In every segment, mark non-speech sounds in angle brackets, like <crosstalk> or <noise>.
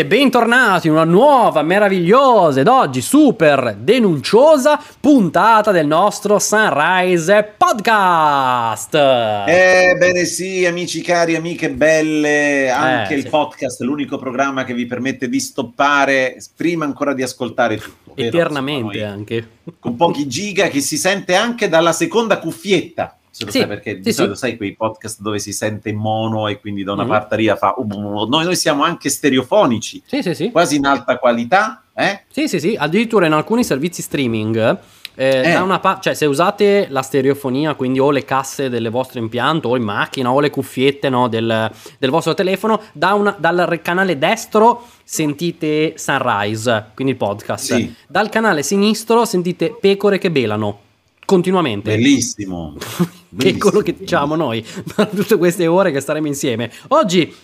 E bentornati in una nuova, meravigliosa ed oggi super denunciosa puntata del nostro Sunrise Podcast. Ebbene sì, amici cari, amiche belle, anche Eh, il sì. podcast l'unico programma che vi permette di stoppare prima ancora di ascoltare tutto. Eternamente anche. Con pochi giga che si sente anche dalla seconda cuffietta. Se lo Sì, sai perché di sì, solito sì. sai quei podcast dove si sente mono e quindi da una Mhm. parte fa "Uh, uh, uh". noi, noi siamo anche stereofonici, quasi in alta qualità, eh? Sì, sì, sì, addirittura in alcuni servizi streaming, eh, Eh. da una pa- cioè se usate la stereofonia, quindi o le casse del vostro impianto, o in macchina, o le cuffiette no, del, del vostro telefono, da una- dal canale destro sentite Sunrise, quindi il podcast. Sì. Dal canale sinistro sentite pecore che belano, continuamente. Bellissimo. <laughs> che è quello che diciamo noi <laughs> per tutte queste ore che staremo insieme. Oggi,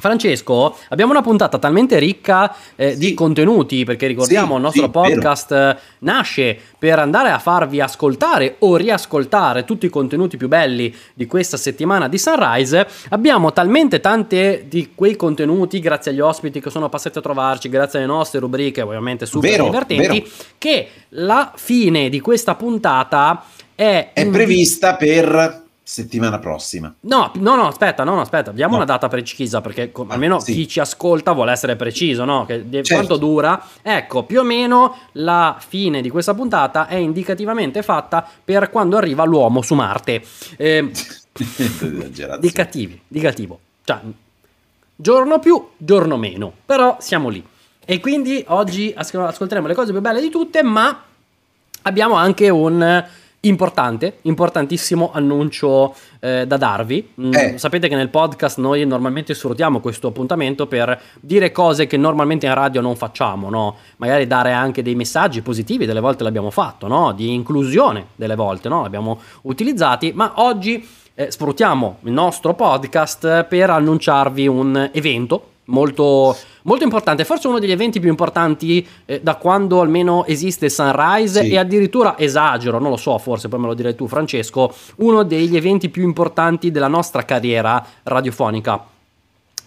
Francesco, abbiamo una puntata talmente ricca eh, di Sì. contenuti, perché ricordiamo Sì, il nostro sì, vero. podcast eh, nasce per andare a farvi ascoltare o riascoltare tutti i contenuti più belli di questa settimana di Sunrise. Abbiamo talmente tante di quei contenuti, grazie agli ospiti che sono passati a trovarci, grazie alle nostre rubriche, ovviamente super Vero, divertenti, vero. che la fine di questa puntata è, È prevista per settimana prossima. No, no, no, aspetta, no, no, aspetta, diamo No. una data precisa perché co- almeno sì. chi ci ascolta vuole essere preciso, no? Che de- Certo. quanto dura? Ecco, più o meno la fine di questa puntata è indicativamente fatta per quando arriva l'uomo su Marte. <laughs> Eh, di cattivi, di cattivo. Cioè, giorno più, giorno meno, però siamo lì. E quindi oggi as- ascolteremo le cose più belle di tutte, ma abbiamo anche un importante, importantissimo annuncio eh, da darvi. Mm, Eh. Sapete che nel podcast noi normalmente sfruttiamo questo appuntamento per dire cose che normalmente in radio non facciamo, no? Magari dare anche dei messaggi positivi, delle volte l'abbiamo fatto, no? Di inclusione, delle volte, no? L'abbiamo utilizzati, ma oggi eh, sfruttiamo il nostro podcast per annunciarvi un evento molto, molto importante, forse uno degli eventi più importanti eh, da quando almeno esiste Sunrise Sì. e addirittura esagero, non lo so, forse poi me lo direi tu Francesco, uno degli eventi più importanti della nostra carriera radiofonica.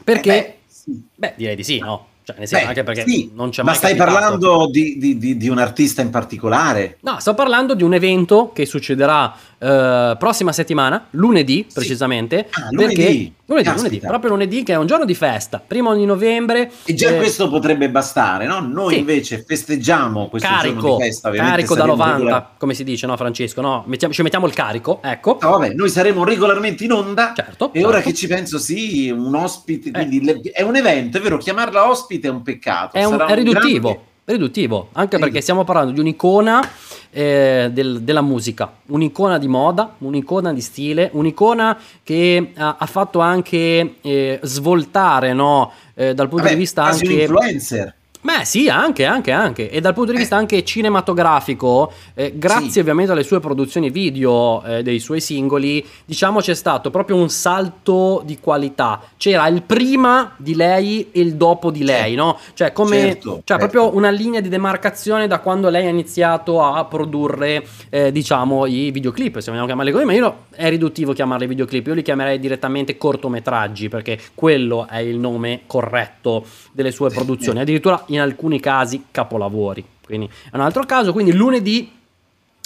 Perché? Eh beh, sì. Beh, direi di sì, no? Cioè, nel senso, Beh, anche perché sì, non c'è Ma mai stai capitato. parlando di, di- di- di un artista in particolare? No, sto parlando di un evento che succederà eh, prossima settimana, lunedì Sì. precisamente. Ah, lunedì. Perché lunedì, lunedì, proprio lunedì, che è un giorno di festa, primo di novembre. E già eh, questo potrebbe bastare, no? Noi sì. invece festeggiamo questo carico, giorno di festa. carico da saremo 90, regolar- come si dice, no, Francesco? No, mettiamo- ci mettiamo il carico, ecco. No, vabbè, noi saremo regolarmente in onda. Certo. E ora certo. che ci penso, sì, un ospite, Eh. quindi le- è un evento, è vero, chiamarla ospite è un peccato. È, un- è riduttivo, grande- è riduttivo, anche perché stiamo parlando di un'icona eh, del- della musica, un'icona di moda, un'icona di stile, un'icona che ha, ha fatto anche eh, svoltare no, eh, dal punto Vabbè, di vista quasi un anche... influencer. Beh sì, anche, anche, anche. E dal punto di Eh. vista anche cinematografico, eh, grazie Sì. ovviamente alle sue produzioni video, eh, dei suoi singoli, diciamo c'è stato proprio un salto di qualità. C'era il prima di lei e il dopo di lei, no? Cioè come... Certo, cioè certo. proprio una linea di demarcazione da quando lei ha iniziato a produrre, eh, diciamo, i videoclip, se vogliamo chiamarli così, ma io è riduttivo chiamarli videoclip, io li chiamerei direttamente cortometraggi, perché quello è il nome corretto delle sue produzioni, addirittura in alcuni casi capolavori. Quindi è un altro caso, quindi lunedì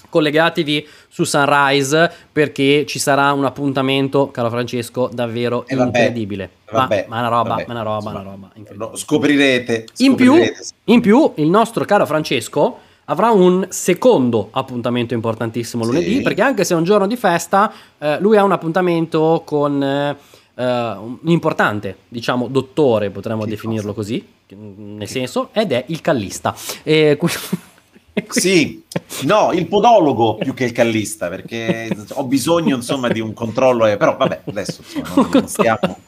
collegatevi su Sunrise perché ci sarà un appuntamento, caro Francesco, davvero E vabbè, incredibile. Ma, vabbè, ma una roba, vabbè, ma una roba, insomma, una roba incredibile. lo scoprirete. In più, scoprirete. in più, il nostro caro Francesco avrà un secondo appuntamento importantissimo Sì. lunedì, perché anche se è un giorno di festa, eh, lui ha un appuntamento con eh, eh, un importante, diciamo, dottore, potremmo Che definirlo così, nel senso, ed è il callista. E <laughs> Sì, no, il podologo più che il callista, perché ho bisogno insomma di un controllo, eh, però vabbè, adesso insomma, non, stiamo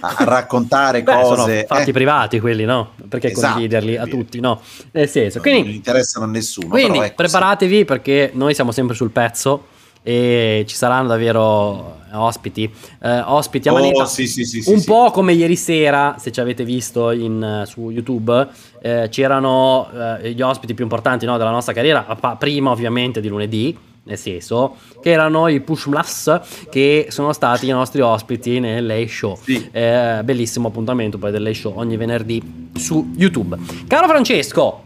a, raccontare Beh, cose fatti eh, privati quelli, no? Perché Esatto, condividerli a tutti, no? Nel senso, quindi non interessano a nessuno. Quindi ecco, preparatevi perché noi siamo sempre sul pezzo e ci saranno davvero ospiti, eh, ospiti a Oh, manetta. sì, sì, sì, un po' come ieri sera, se ci avete visto in, eh, su YouTube, eh, c'erano eh, gli ospiti più importanti no, della nostra carriera, prima ovviamente di lunedì, nel senso che erano i Pushmlas che sono stati i nostri ospiti nel Lay Show. Sì. Eh, bellissimo appuntamento poi del Lay Show ogni venerdì su YouTube. Caro Francesco,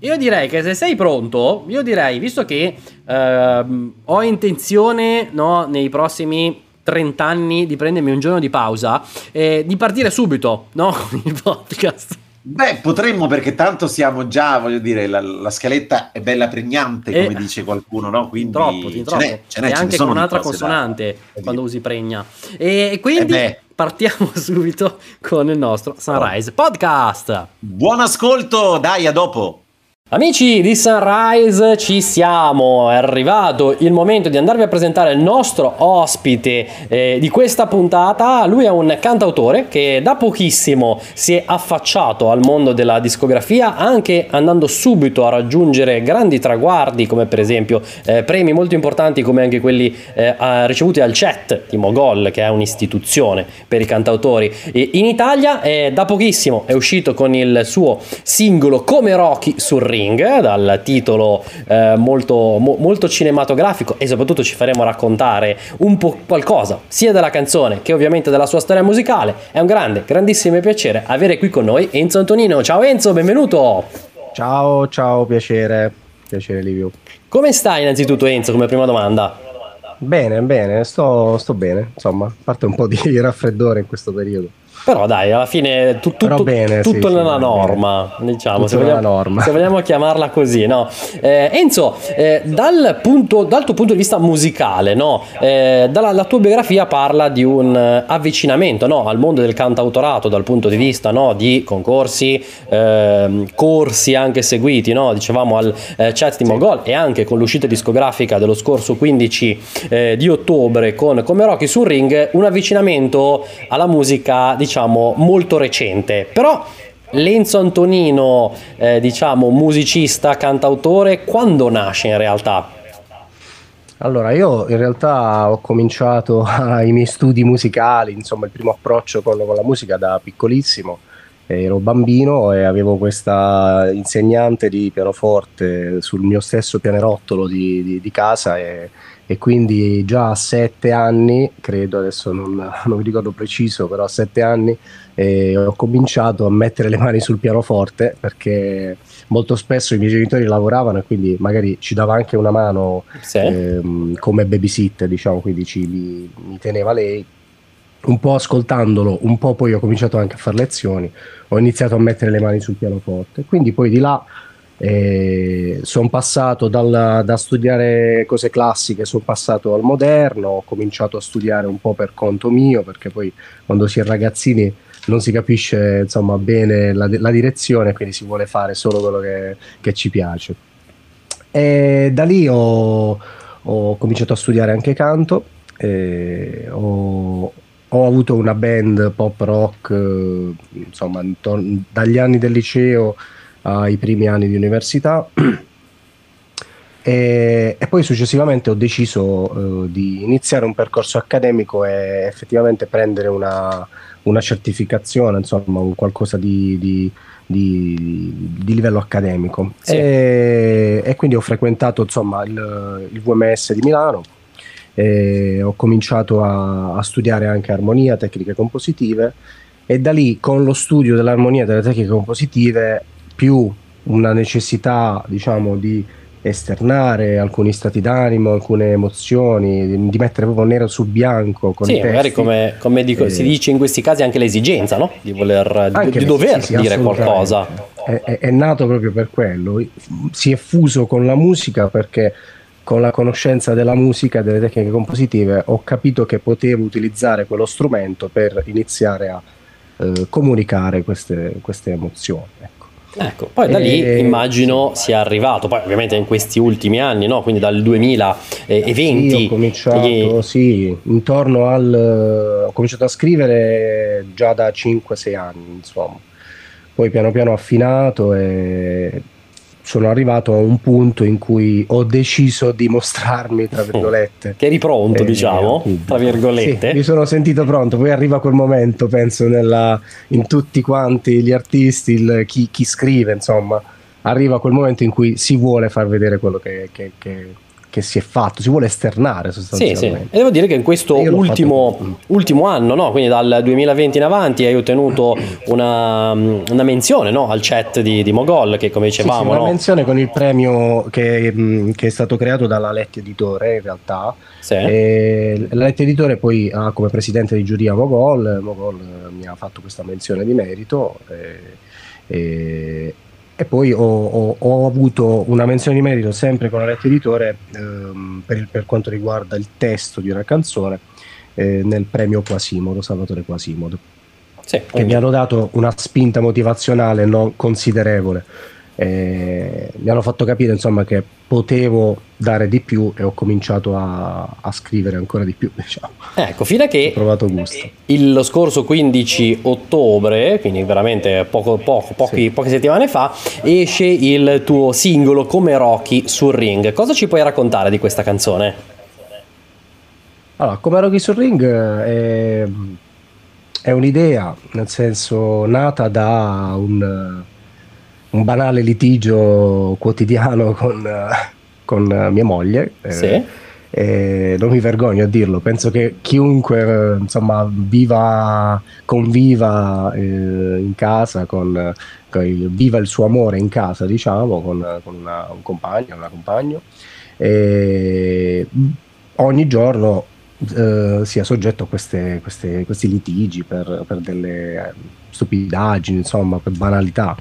io direi che se sei pronto, io direi, visto che ehm, ho intenzione no, nei prossimi 30 anni di prendermi un giorno di pausa, eh, di partire subito no, <laughs> con il podcast. Beh, potremmo perché tanto siamo già, voglio dire, la, la scaletta è bella pregnante, come Eh, dice qualcuno, no? Quindi Troppo, ce troppo. n'è, ce n'è, e anche con un'altra consonante da quando usi pregna. E quindi Eh partiamo <laughs> subito con il nostro Sunrise Podcast. Buon ascolto, dai, a dopo. Amici di Sunrise, ci siamo, è arrivato il momento di andarvi a presentare il nostro ospite eh, di questa puntata. Lui è un cantautore che da pochissimo si è affacciato al mondo della discografia, anche andando subito a raggiungere grandi traguardi, come per esempio eh, premi molto importanti come anche quelli eh, ricevuti al CHAT di Mogol, che è un'istituzione per i cantautori. E in Italia eh, da pochissimo è uscito con il suo singolo Come Rocky sul ring, dal titolo eh, molto, mo- molto cinematografico e soprattutto ci faremo raccontare un po' qualcosa sia della canzone che ovviamente della sua storia musicale. È un grande, grandissimo piacere avere qui con noi Enzo Antonino. Ciao Enzo, benvenuto! Ciao, ciao, piacere, piacere Livio. Come stai innanzitutto Enzo come prima domanda? Bene, bene, sto, sto bene, insomma, a parte un po' di <laughs> raffreddore in questo periodo. Però dai, alla fine tu- Però tutto, bene, sì, tutto sì, nella bene. norma, diciamo, Tutto se vogliamo, norma. se vogliamo chiamarla così, no? Eh, Enzo, eh, dal, punto, dal tuo punto di vista musicale, no? Eh, dalla, la tua biografia parla di un eh, avvicinamento no? al mondo del cantautorato dal punto di vista no? di concorsi, ehm, corsi anche seguiti, no? dicevamo al eh, chat di Mogol e anche con l'uscita discografica dello scorso 15 eh, di ottobre con Come Rocky sul ring, un avvicinamento alla musica diciamo molto recente, però Lenzo Antonino, eh, diciamo musicista, cantautore, quando nasce in realtà? Allora, io in realtà ho cominciato <laughs> i miei studi musicali, insomma, il primo approccio con, con la musica da piccolissimo. Ero bambino e avevo questa insegnante di pianoforte sul mio stesso pianerottolo di, di- di casa e, e quindi già a sette anni, credo adesso non, <laughs> non mi ricordo preciso, però a sette anni eh, ho cominciato a mettere le mani sul pianoforte perché molto spesso i miei genitori lavoravano e quindi magari ci dava anche una mano Sì. ehm, come babysitter, diciamo, quindi ci, mi, mi teneva lei. Un po' ascoltandolo, un po' poi ho cominciato anche a fare lezioni, ho iniziato a mettere le mani sul pianoforte, quindi poi di là sono passato dal- da studiare cose classiche, sono passato al moderno, ho cominciato a studiare un po' per conto mio, perché poi quando si è ragazzini non si capisce insomma bene la, la direzione, quindi si vuole fare solo quello che, che ci piace. E da lì ho, ho cominciato a studiare anche canto, e ho, ho avuto una band pop rock, eh, insomma, intorno- dagli anni del liceo ai primi anni di università. <clears throat> E, e poi successivamente ho deciso eh, di iniziare un percorso accademico e effettivamente prendere una, una certificazione, insomma, un qualcosa di, di- di- di livello accademico. Sì. E, e quindi ho frequentato insomma, il, il VMS di Milano. E ho cominciato a, a studiare anche armonia, tecniche compositive e da lì con lo studio dell'armonia e delle tecniche compositive più una necessità diciamo di esternare alcuni stati d'animo, alcune emozioni, di, di mettere proprio nero su bianco con Sì, magari come, come dico- Eh, si dice in questi casi anche l'esigenza, no? Di voler, di, di dover sì, sì, dire qualcosa. È, è- è nato proprio per quello. Si è fuso con la musica perché con la conoscenza della musica e delle tecniche compositive ho capito che potevo utilizzare quello strumento per iniziare a eh, comunicare queste, queste emozioni. Ecco. Ecco, poi da lì E- immagino sia arrivato, poi ovviamente in questi ultimi anni, no? Quindi dal 2020. Sì, ho cominciato, e- sì, intorno al... ho cominciato a scrivere già da 5-6 anni, insomma. Poi piano piano ho affinato e sono arrivato a un punto in cui ho deciso di mostrarmi, tra virgolette. che eri pronto, Eh, diciamo, sì. tra virgolette. Sì, mi sono sentito pronto, poi arriva quel momento, penso, nella- in tutti quanti gli artisti, il- chi, chi scrive, insomma, arriva quel momento in cui si vuole far vedere quello che, che- che- che si è fatto, si vuole esternare sostanzialmente. Sì, sì. E devo dire che in questo ultimo, ultimo, anno, no? quindi dal 2020 in avanti, hai ottenuto <clears throat> una, una menzione no? al chat di, di, Mogol, che come dicevamo... Sì, sì, una no? menzione con il premio che, che, è stato creato dalla Letti Editore in realtà. Sì. E la Letti Editore poi ha come presidente di giuria Mogol, Mogol mi ha fatto questa menzione di merito. E, e, e poi ho, ho, ho, avuto una menzione di merito sempre con la Letta Editore ehm, per, il, per, quanto riguarda il testo di una canzone eh, nel premio Quasimodo, Salvatore Quasimodo, sì, che mi hanno dato una spinta motivazionale non considerevole eh, mi hanno fatto capire insomma che potevo dare di più e ho cominciato a, a scrivere ancora di più <laughs> diciamo. ecco fino a che ho provato gusto il scorso 15 ottobre quindi veramente poco, poco, pochi, sì. poche settimane fa esce il tuo singolo come Rocky sul ring cosa ci puoi raccontare di questa canzone? allora come Rocky sul ring è, è un'idea nel senso nata da un un banale litigio quotidiano <laughs> con, con mia moglie. Eh, sì. Eh, non mi vergogno a dirlo, penso che chiunque insomma viva, conviva eh, in casa con, con viva il suo amore in casa, diciamo, con, con una, un compagno, una compagno, ogni giorno eh, sia soggetto a queste, queste, questi litigi per, per delle eh, stupidaggini, insomma, per banalità.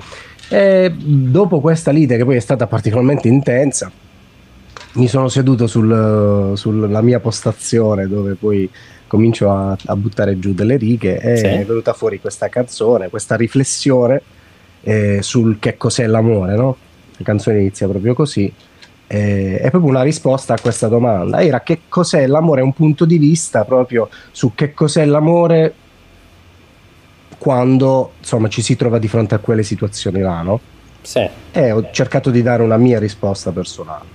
E dopo questa lite, che poi è stata particolarmente intensa, mi sono seduto sul, sulla mia postazione dove poi comincio a, a buttare giù delle righe e sì. è venuta fuori questa canzone, questa riflessione eh, sul che cos'è l'amore, no? La canzone inizia proprio così. Eh, è proprio una risposta a questa domanda. Era che cos'è l'amore? È un punto di vista proprio su che cos'è l'amore quando insomma ci si trova di fronte a quelle situazioni là, no? Sì. E ho cercato di dare una mia risposta personale.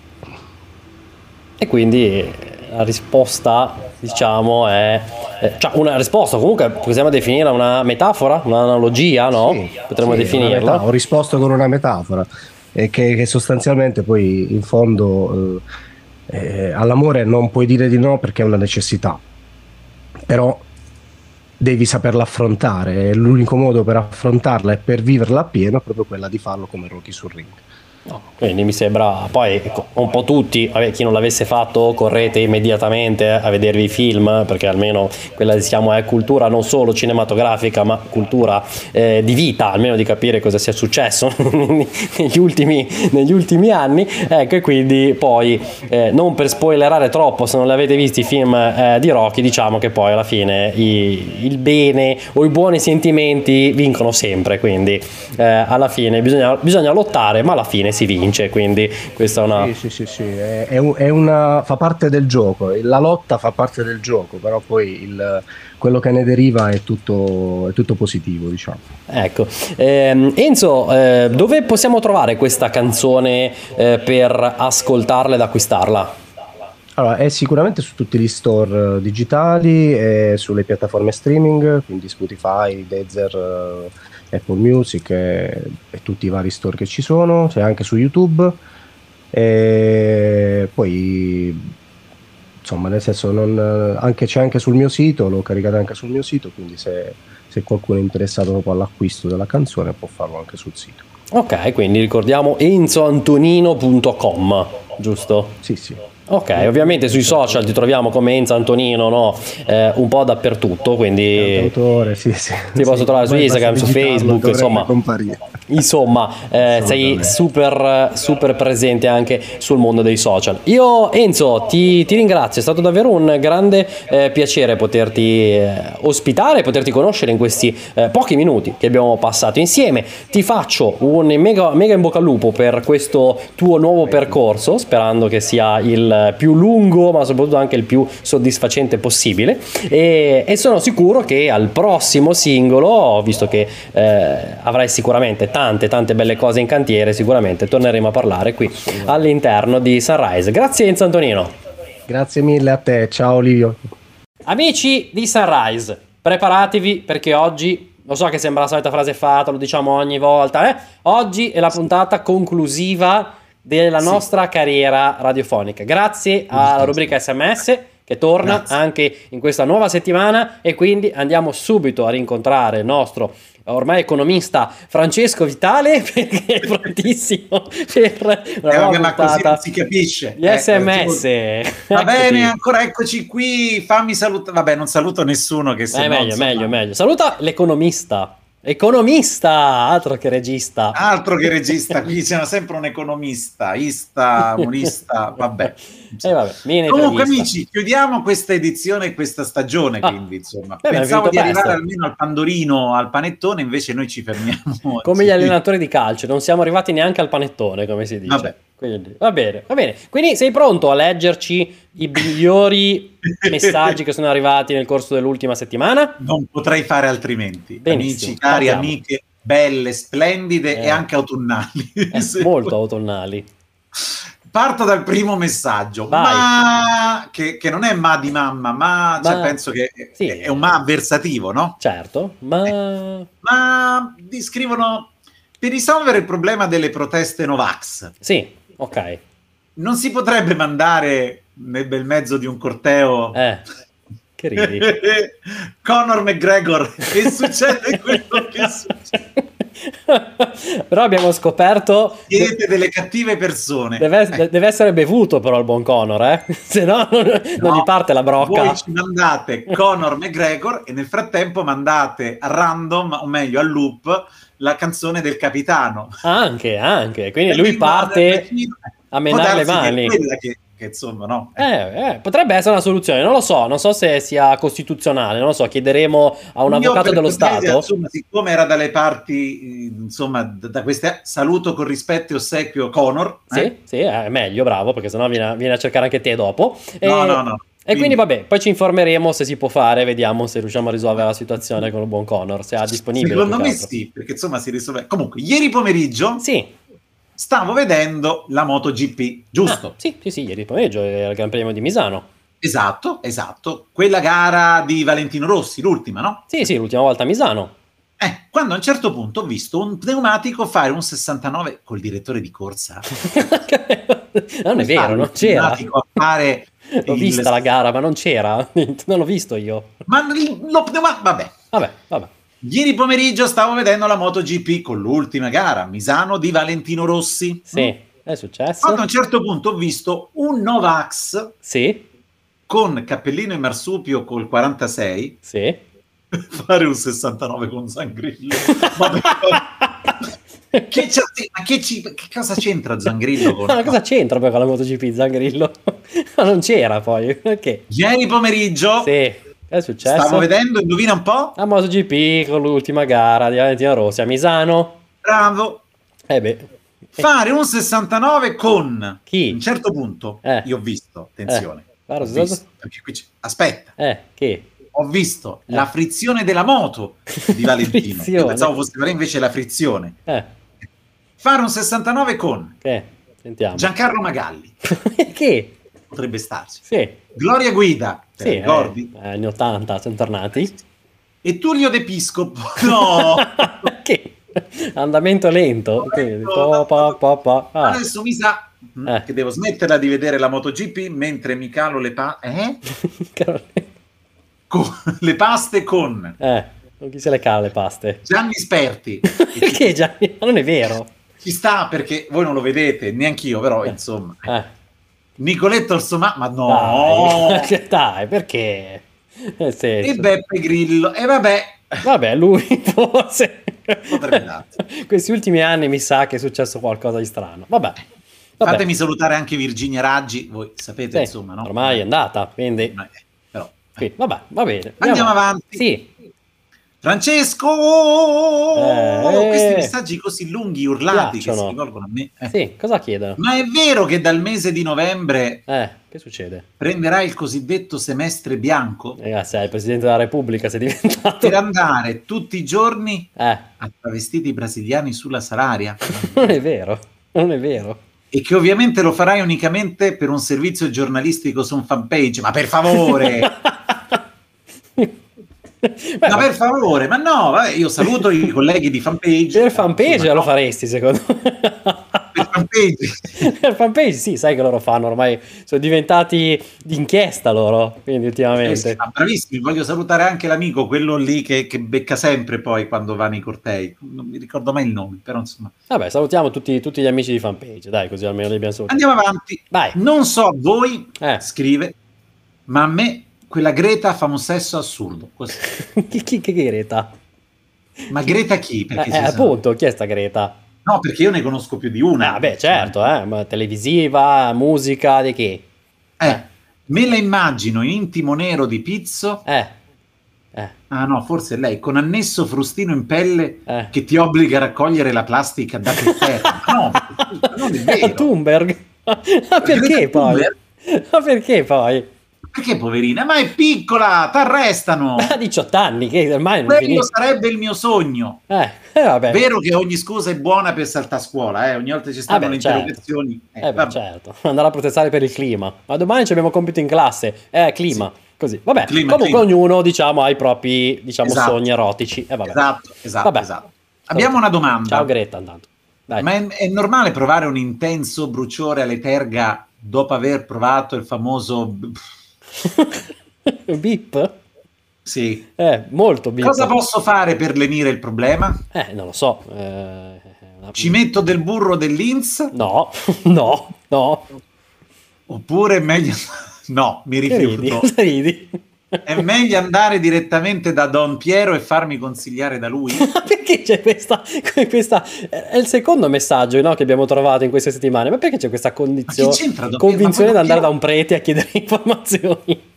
E quindi la risposta, diciamo, è. cioè una risposta, comunque possiamo definire una metafora, un'analogia, no? Sì, Potremmo sì, definirla. Ho risposto con una metafora, eh, che, che, sostanzialmente poi in fondo eh, eh, all'amore non puoi dire di no perché è una necessità. Però devi saperla affrontare l'unico modo per affrontarla e per viverla appieno è proprio quella di farlo come Rocky sul ring. Quindi mi sembra, poi ecco, un po' tutti, chi non l'avesse fatto correte immediatamente a vedervi i film, perché almeno quella diciamo è cultura non solo cinematografica, ma cultura eh, di vita, almeno di capire cosa sia successo <laughs> negli, ultimi, negli ultimi anni. Ecco, e quindi poi eh, non per spoilerare troppo, se non li avete visti i film eh, di Rocky, diciamo che poi alla fine i, il bene o i buoni sentimenti vincono sempre, quindi eh, alla fine bisogna, bisogna lottare, ma alla fine si vince, quindi questa è una... Sì, sì, sì, sì. È, è una... fa parte del gioco, la lotta fa parte del gioco, però poi il, quello che ne deriva è tutto, è tutto positivo, diciamo. Ecco, eh, Enzo, eh, dove possiamo trovare questa canzone eh, per ascoltarla ed acquistarla? Allora, è sicuramente su tutti gli store eh, digitali e sulle piattaforme streaming, quindi Spotify, Deezer, eh, Apple Music e, e, tutti i vari store che ci sono, c'è anche su YouTube. E poi, insomma, nel senso, non, anche, c'è anche sul mio sito, l'ho caricata anche sul mio sito, quindi se, se qualcuno è interessato proprio all'acquisto della canzone può farlo anche sul sito. Ok, quindi ricordiamo enzoantonino.com, giusto? Sì, sì. Ok, ovviamente sui social ti troviamo come Enzo Antonino, no? eh, un po' dappertutto, quindi autore, sì, sì. ti posso trovare su Instagram, su Facebook, insomma, insomma eh, sei super, super presente anche sul mondo dei social. Io Enzo ti, ti ringrazio, è stato davvero un grande eh, piacere poterti eh, ospitare, poterti conoscere in questi eh, pochi minuti che abbiamo passato insieme. Ti faccio un mega, mega in bocca al lupo per questo tuo nuovo percorso, sperando che sia il più lungo ma soprattutto anche il più soddisfacente possibile. E, e sono sicuro che al prossimo singolo visto che eh, avrai sicuramente tante tante belle cose in cantiere sicuramente torneremo a parlare qui all'interno di Sunrise. Grazie Enzo Antonino. Grazie mille a te. Ciao Livio amici di Sunrise preparatevi perché oggi lo so che sembra la solita frase fatta, lo diciamo ogni volta, eh? Oggi è la puntata conclusiva della nostra carriera radiofonica. Grazie alla rubrica SMS che torna Grazie. anche in questa nuova settimana e quindi andiamo subito a rincontrare il nostro ormai economista Francesco Vitale <laughs> perché è prontissimo per una Eh, vabbè, ma così non si capisce. Gli Eh, sms. tipo- <laughs> Va bene, ancora eccoci qui. Fammi salutare. Vabbè, non saluto nessuno che se Eh, meglio, meglio, meglio. Saluta l'economista. Economista, altro che regista. Altro che regista, qui c'è sempre un economista, ista, <laughs> monista, vabbè. Eh, vabbè, Comunque intervista. amici, chiudiamo questa edizione questa stagione, Ah. quindi insomma, Beh, pensavo di arrivare presto. almeno al pandorino, al panettone, invece noi ci fermiamo. <laughs> Come gli allenatori di calcio, non siamo arrivati neanche al panettone, come si dice. Vabbè. Quindi, va bene, va bene. Quindi sei pronto a leggerci i migliori <laughs> messaggi che sono arrivati nel corso dell'ultima settimana? Non potrei fare altrimenti. Benissimo, Amici, cari, partiamo. amiche, belle, splendide Eh. e anche autunnali. Eh, <laughs> molto autunnali. Parto dal primo messaggio, Vai. ma che, che non è ma di mamma, ma, cioè, Ma- penso che sì. è un ma avversativo, no? Certo, ma... Ma descrivono per risolvere il problema delle proteste Novax. Sì, ok. Non si potrebbe mandare nel bel mezzo di un corteo Eh, che ridi. <laughs> Conor McGregor e succede quello che <laughs> succede. <laughs> Però abbiamo scoperto... Siete delle cattive persone. Deve, Eh, deve essere bevuto però il buon Conor, eh? <laughs> Se no non, non no, gli parte la brocca. Voi ci mandate <laughs> Conor McGregor e nel frattempo mandate a random, o meglio al loop, la canzone del capitano. Anche, anche. Quindi E lui parte a menare le mani. che, che, insomma, no? Eh, eh, potrebbe essere una soluzione, non lo so, non so se sia costituzionale, non lo so, chiederemo a un Io, avvocato dello Stato. Insomma, siccome era dalle parti, eh, insomma, da, queste saluto con rispetto e ossequio Conor. Sì, eh? sì, è meglio, bravo, perché sennò viene, a- viene a cercare anche te dopo. E, No, no, no. E quindi vabbè, poi ci informeremo se si può fare, vediamo se riusciamo a risolvere la situazione con il buon Conor, se ha disponibile. Secondo me altro. sì, perché insomma si risolve. Comunque, ieri pomeriggio Sì, stavo vedendo la MotoGP, giusto? Ah, sì, sì, sì, ieri pomeriggio era il Gran Premio di Misano. Esatto, esatto. Quella gara di Valentino Rossi, l'ultima, no? Sì, sì, l'ultima volta a Misano. Eh, quando a un certo punto ho visto un pneumatico fare un 69 col direttore di corsa. <laughs> non è vero, non c'era. pneumatico a fare <laughs> L'ho il- vista la gara, ma non c'era. <laughs> Non l'ho visto io. Ma lo pneuma- vabbè. Vabbè, vabbè. Ieri pomeriggio stavo vedendo la MotoGP con l'ultima gara, Misano di Valentino Rossi. Sì, è successo. Quando a un certo punto ho visto un Novax Sì, con cappellino e marsupio col 46 sì. <laughs> fare un 69 con Zangrillo. <laughs> Che, c'è- ma che, ci- che cosa c'entra Zangrillo con... Ma cosa c'entra poi con la MotoGP Zangrillo? <laughs> Ma non c'era poi. Perché? Ieri pomeriggio Sì, è successo. stavo vedendo, indovina un po'? La MotoGP con l'ultima gara di Valentino Rossi a Misano. Bravo. Eh beh. Fare un 69 con... Chi? A un certo punto, Eh. io ho visto, attenzione, Eh, ho visto, aspetta, Eh, che? ho visto Eh. la frizione della moto di <laughs> Valentino. Io pensavo fosse fare invece la frizione. Eh, Fare un 69 con che? Sentiamo. Giancarlo Magalli, <laughs> che? potrebbe starci. Sì. Gloria Guida, te Sì, ricordi? eh, anni 80 sono tornati. E Tullio De Piscopo. <laughs> No! <laughs> che? Andamento lento. Po, po, po, po. Ah. Adesso mi sa mm, Eh. che devo smetterla di vedere la MotoGP mentre mi calo le, pa- eh? <laughs> Con- le paste con eh, non chi se le cala le paste. Gianni Sperti. Perché Gianni? Ma non è vero. Ci sta perché voi non lo vedete, neanch'io, però Eh. insomma. Eh, Nicoletto Orsomà, ma no! dai, <laughs> dai, perché? E Beppe Grillo. E vabbè, Vabbè, lui <laughs> forse. Questi ultimi anni mi sa che è successo qualcosa di strano. Vabbè. Vabbè. fatemi salutare anche Virginia Raggi, voi sapete Sì, insomma, no? Ormai è andata, quindi. Eh, Però, Sì, vabbè, va bene. Andiamo avanti. Sì. Francesco! Eh, Questi eh. messaggi così lunghi, urlati, che si rivolgono a me. Eh. Sì, cosa chiedono? Ma è vero che dal mese di novembre Eh, che succede? prenderà il cosiddetto semestre bianco Eh, sei il Presidente della Repubblica, sei diventato... per andare tutti i giorni Eh, a travestiti brasiliani sulla Salaria? <laughs> non è vero, non è vero. e che ovviamente lo farai unicamente per un servizio giornalistico su un fanpage. Ma per favore! <laughs> Beh, ma per favore, ma no, vabbè, io saluto i <laughs> colleghi di fanpage. per fanpage Insomma, lo no, faresti, secondo me. per fan- fanpage. <laughs> per fanpage, sì, sai che loro fanno ormai, sono diventati d'inchiesta loro, quindi ultimamente. Eh sì, bravissimi, voglio salutare anche l'amico, quello lì che, che becca sempre poi quando va nei cortei, non mi ricordo mai il nome, però insomma. Vabbè, salutiamo tutti, tutti gli amici di fanpage, dai, così almeno li abbiamo salutati. Andiamo avanti. Vai. Non so voi, Eh. scrive, ma a me quella Greta fa un sesso assurdo. <laughs> Chi, chi, chi Greta? Ma Greta chi? Eh, Perché eh, sa- appunto, chi è sta Greta? No, perché io ne conosco più di una. Ah, beh, certo, eh, ma televisiva, musica, di chi? Eh, me la immagino in intimo nero di pizzo. Eh, eh, Ah no, forse lei, con annesso frustino in pelle eh. che ti obbliga a raccogliere la plastica da terra. <laughs> No, non è vero. Thunberg? <laughs> Ma perché Greta poi? Thunberg? Ma perché poi? Perché poverina? Ma è piccola, t'arrestano. <laughs> Ha 18 anni, che ormai non Quello sarebbe il mio sogno. Eh, eh, vabbè. Vero che ogni scusa è buona per saltare a scuola, eh? ogni volta ci stanno Vabbè, le certo. interrogazioni. Eh, Eh beh, certo, <laughs> andare a protestare per il clima. Ma domani ci abbiamo compito in classe. Eh, clima. Così. Vabbè, Clima, comunque clima. ognuno, diciamo, ha i propri, diciamo, Esatto. sogni erotici. Eh, vabbè. Esatto, esatto, Vabbè. esatto. Abbiamo una domanda. Ciao Greta, intanto. Dai. Ma è, è normale provare un intenso bruciore alle terga dopo aver provato il famoso... <laughs> Bip? Sì. Eh, molto bip. Cosa posso fare per lenire il problema? Eh, non lo so. eh, una- Ci metto del burro dell'Inz? No, <laughs> no, no. Oppure meglio... <laughs> No, mi ridi? rifiuto. Cosa ridi? È meglio andare direttamente da Don Piero e farmi consigliare da lui? <laughs> Ma perché c'è questa, questa è il secondo messaggio no, che abbiamo trovato in queste settimane ma perché c'è questa Piero? convinzione di andare da un prete a chiedere <laughs> informazioni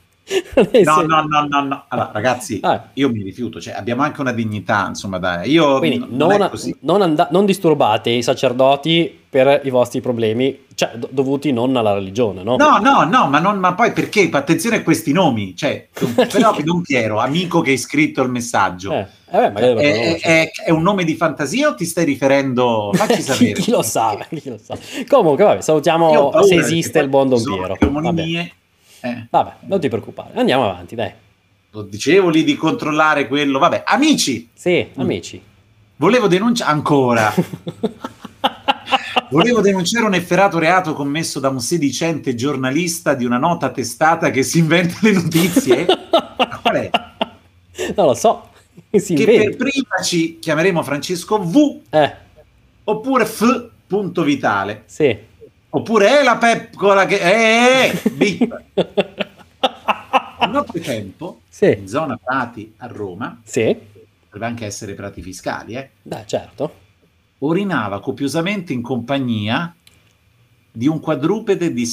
No, no, no, no, no. Allora, ragazzi, Ah. io mi rifiuto, cioè abbiamo anche una dignità, insomma, dai. Io quindi non, è così. non anda- non disturbate i sacerdoti per i vostri problemi cioè do- dovuti non alla religione no? No, no, no, ma, non, ma poi perché? Attenzione a questi nomi, cioè, <laughs> però Don Piero, amico che hai scritto il messaggio, Eh, eh beh, lo è, conosci. è- è un nome di fantasia o ti stai riferendo? Facci <laughs> chi, sapere. chi lo sa, <laughs> chi lo sa. Comunque, vabbè, salutiamo se esiste il buon Don Piero. Vabbè. Eh, Vabbè, non ti preoccupare. Andiamo avanti, dai. lo dicevo lì di controllare quello. Vabbè, amici, Sì, amici. volevo denunciare ancora. <laughs> Volevo denunciare un efferato reato commesso da un sedicente giornalista di una nota testata che si inventa le notizie. <laughs> Qual è? non lo so. <laughs> Si Che per prima ci chiameremo Francesco V Eh, oppure F. Punto vitale. sì. Oppure è la pepcola che... Eh, eh, bip. <laughs> Un notte tempo, Sì. in zona Prati a Roma, Sì. potrebbe anche essere Prati Fiscali, eh, Dai, certo. orinava copiosamente in compagnia di un quadrupede di... <laughs>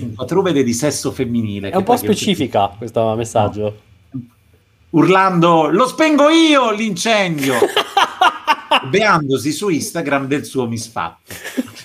un quadrupede di sesso femminile. È un po' specifica questo messaggio. Urlando, lo spengo io l'incendio! <laughs> Beandosi su Instagram del suo misfatto.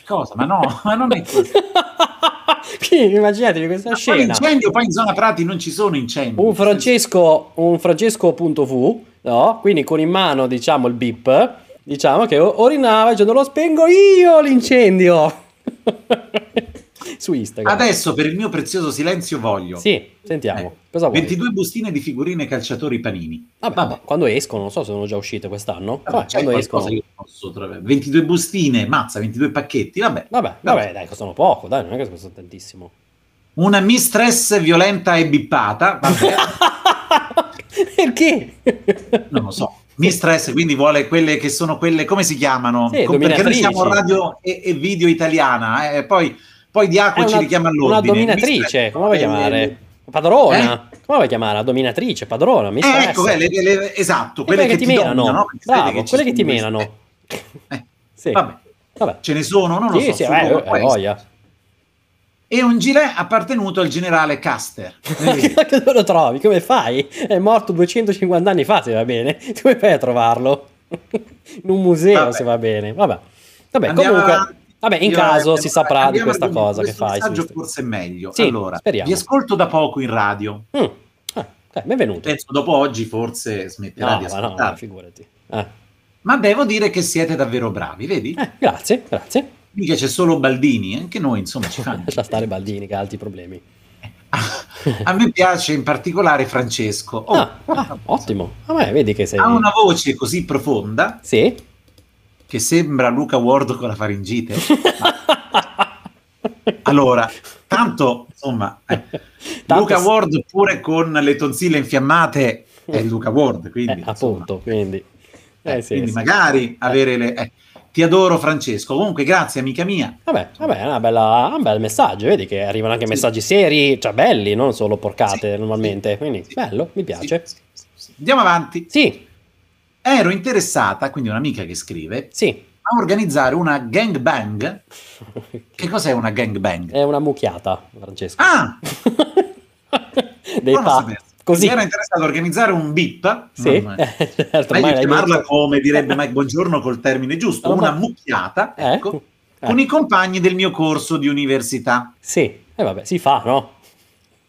Cosa? Ma no, ma non è così. <laughs> Quindi immaginatevi questa Ma scena. l'incendio, poi in zona Prati non ci sono incendi. Un Francesco, un Francesco.v, no? Quindi con in mano, diciamo, il bip, diciamo che orinava dicendo lo spengo io l'incendio. <laughs> Su Instagram. Adesso per il mio prezioso silenzio voglio Sì, sentiamo. Eh, Cosa vuoi? 22 bustine di figurine calciatori panini. Vabbè, Vabbè. quando escono, non so se sono già uscite quest'anno. Vabbè, Vabbè, quando escono. posso trovare. 22 bustine, mazza, 22 pacchetti, vabbè. Vabbè, vabbè, dai, costano poco, dai, non è che costano tantissimo. Una mistress violenta e bippata, <laughs> Perché? non lo so. Mistress, quindi vuole quelle che sono quelle, come si chiamano? Sì, Com- perché noi siamo radio e, e video italiana, eh, poi, poi Diaco È ci una, richiama una all'ordine. dominatrice, Mistress- come vuoi eh, chiamare? Padrona? Come vuoi chiamare? La dominatrice, padrona, Eh, mistress. ecco, quelle, le- esatto, E quelle che, ti ti menano. dominano, Bravo, ci quelle che ti menano. Eh, Sì. Vabbè, Vabbè. ce ne sono, non lo Sì, so. sì, solo eh, eh, voglia. E un gilet appartenuto al generale Caster. Eh, <laughs> Che dove lo trovi? Come fai? È morto 250 anni fa, se va bene. Come fai a trovarlo? <laughs> In un museo, Vabbè. se va bene. Vabbè. Vabbè, Andiamo comunque, avanti. Vabbè, in Io- caso si saprà di questa cosa che fai. su messaggio forse è meglio. Sì, allora, speriamo. vi ascolto da poco in radio. Mm. Ah, ok, benvenuto. Penso dopo oggi forse smetterà No, di ma no, ascoltare. figurati. Eh. Ma devo dire che siete davvero bravi, vedi? Eh, grazie, grazie. Mica c'è solo Baldini, anche noi insomma ci fanno. <laughs> Lascia stare Baldini che ha altri problemi. A me piace in particolare Francesco. Oh, ah, ah, ottimo. A me vedi che sei... Ha una voce così profonda. Sì. Che sembra Luca Ward con la faringite. <laughs> allora, tanto, insomma, eh, tanto Luca Ward pure con le tonsille infiammate è Luca Ward, quindi... Eh, appunto, quindi... Eh, sì, quindi sì. magari avere le... Eh, ti adoro Francesco. Comunque, grazie, amica mia. Vabbè, vabbè, è una bella, un bel messaggio. Vedi che arrivano anche sì. messaggi seri, cioè belli, non solo porcate sì, normalmente. Sì, quindi, bello, mi piace. Andiamo avanti. Sì. Ero interessata, quindi un'amica che scrive. Sì. A organizzare una gangbang. <laughs> che cos'è una gangbang? È una mucchiata, Francesco. Ah! <laughs> Dei pa- Così. era interessato a organizzare un BIP, sì, non, eh, <laughs> certo, meglio chiamarla come direbbe Mike Buongiorno col termine giusto, una mucchiata, eh, ecco, eh. con i compagni del mio corso di università. Sì, e eh, vabbè, si fa, no?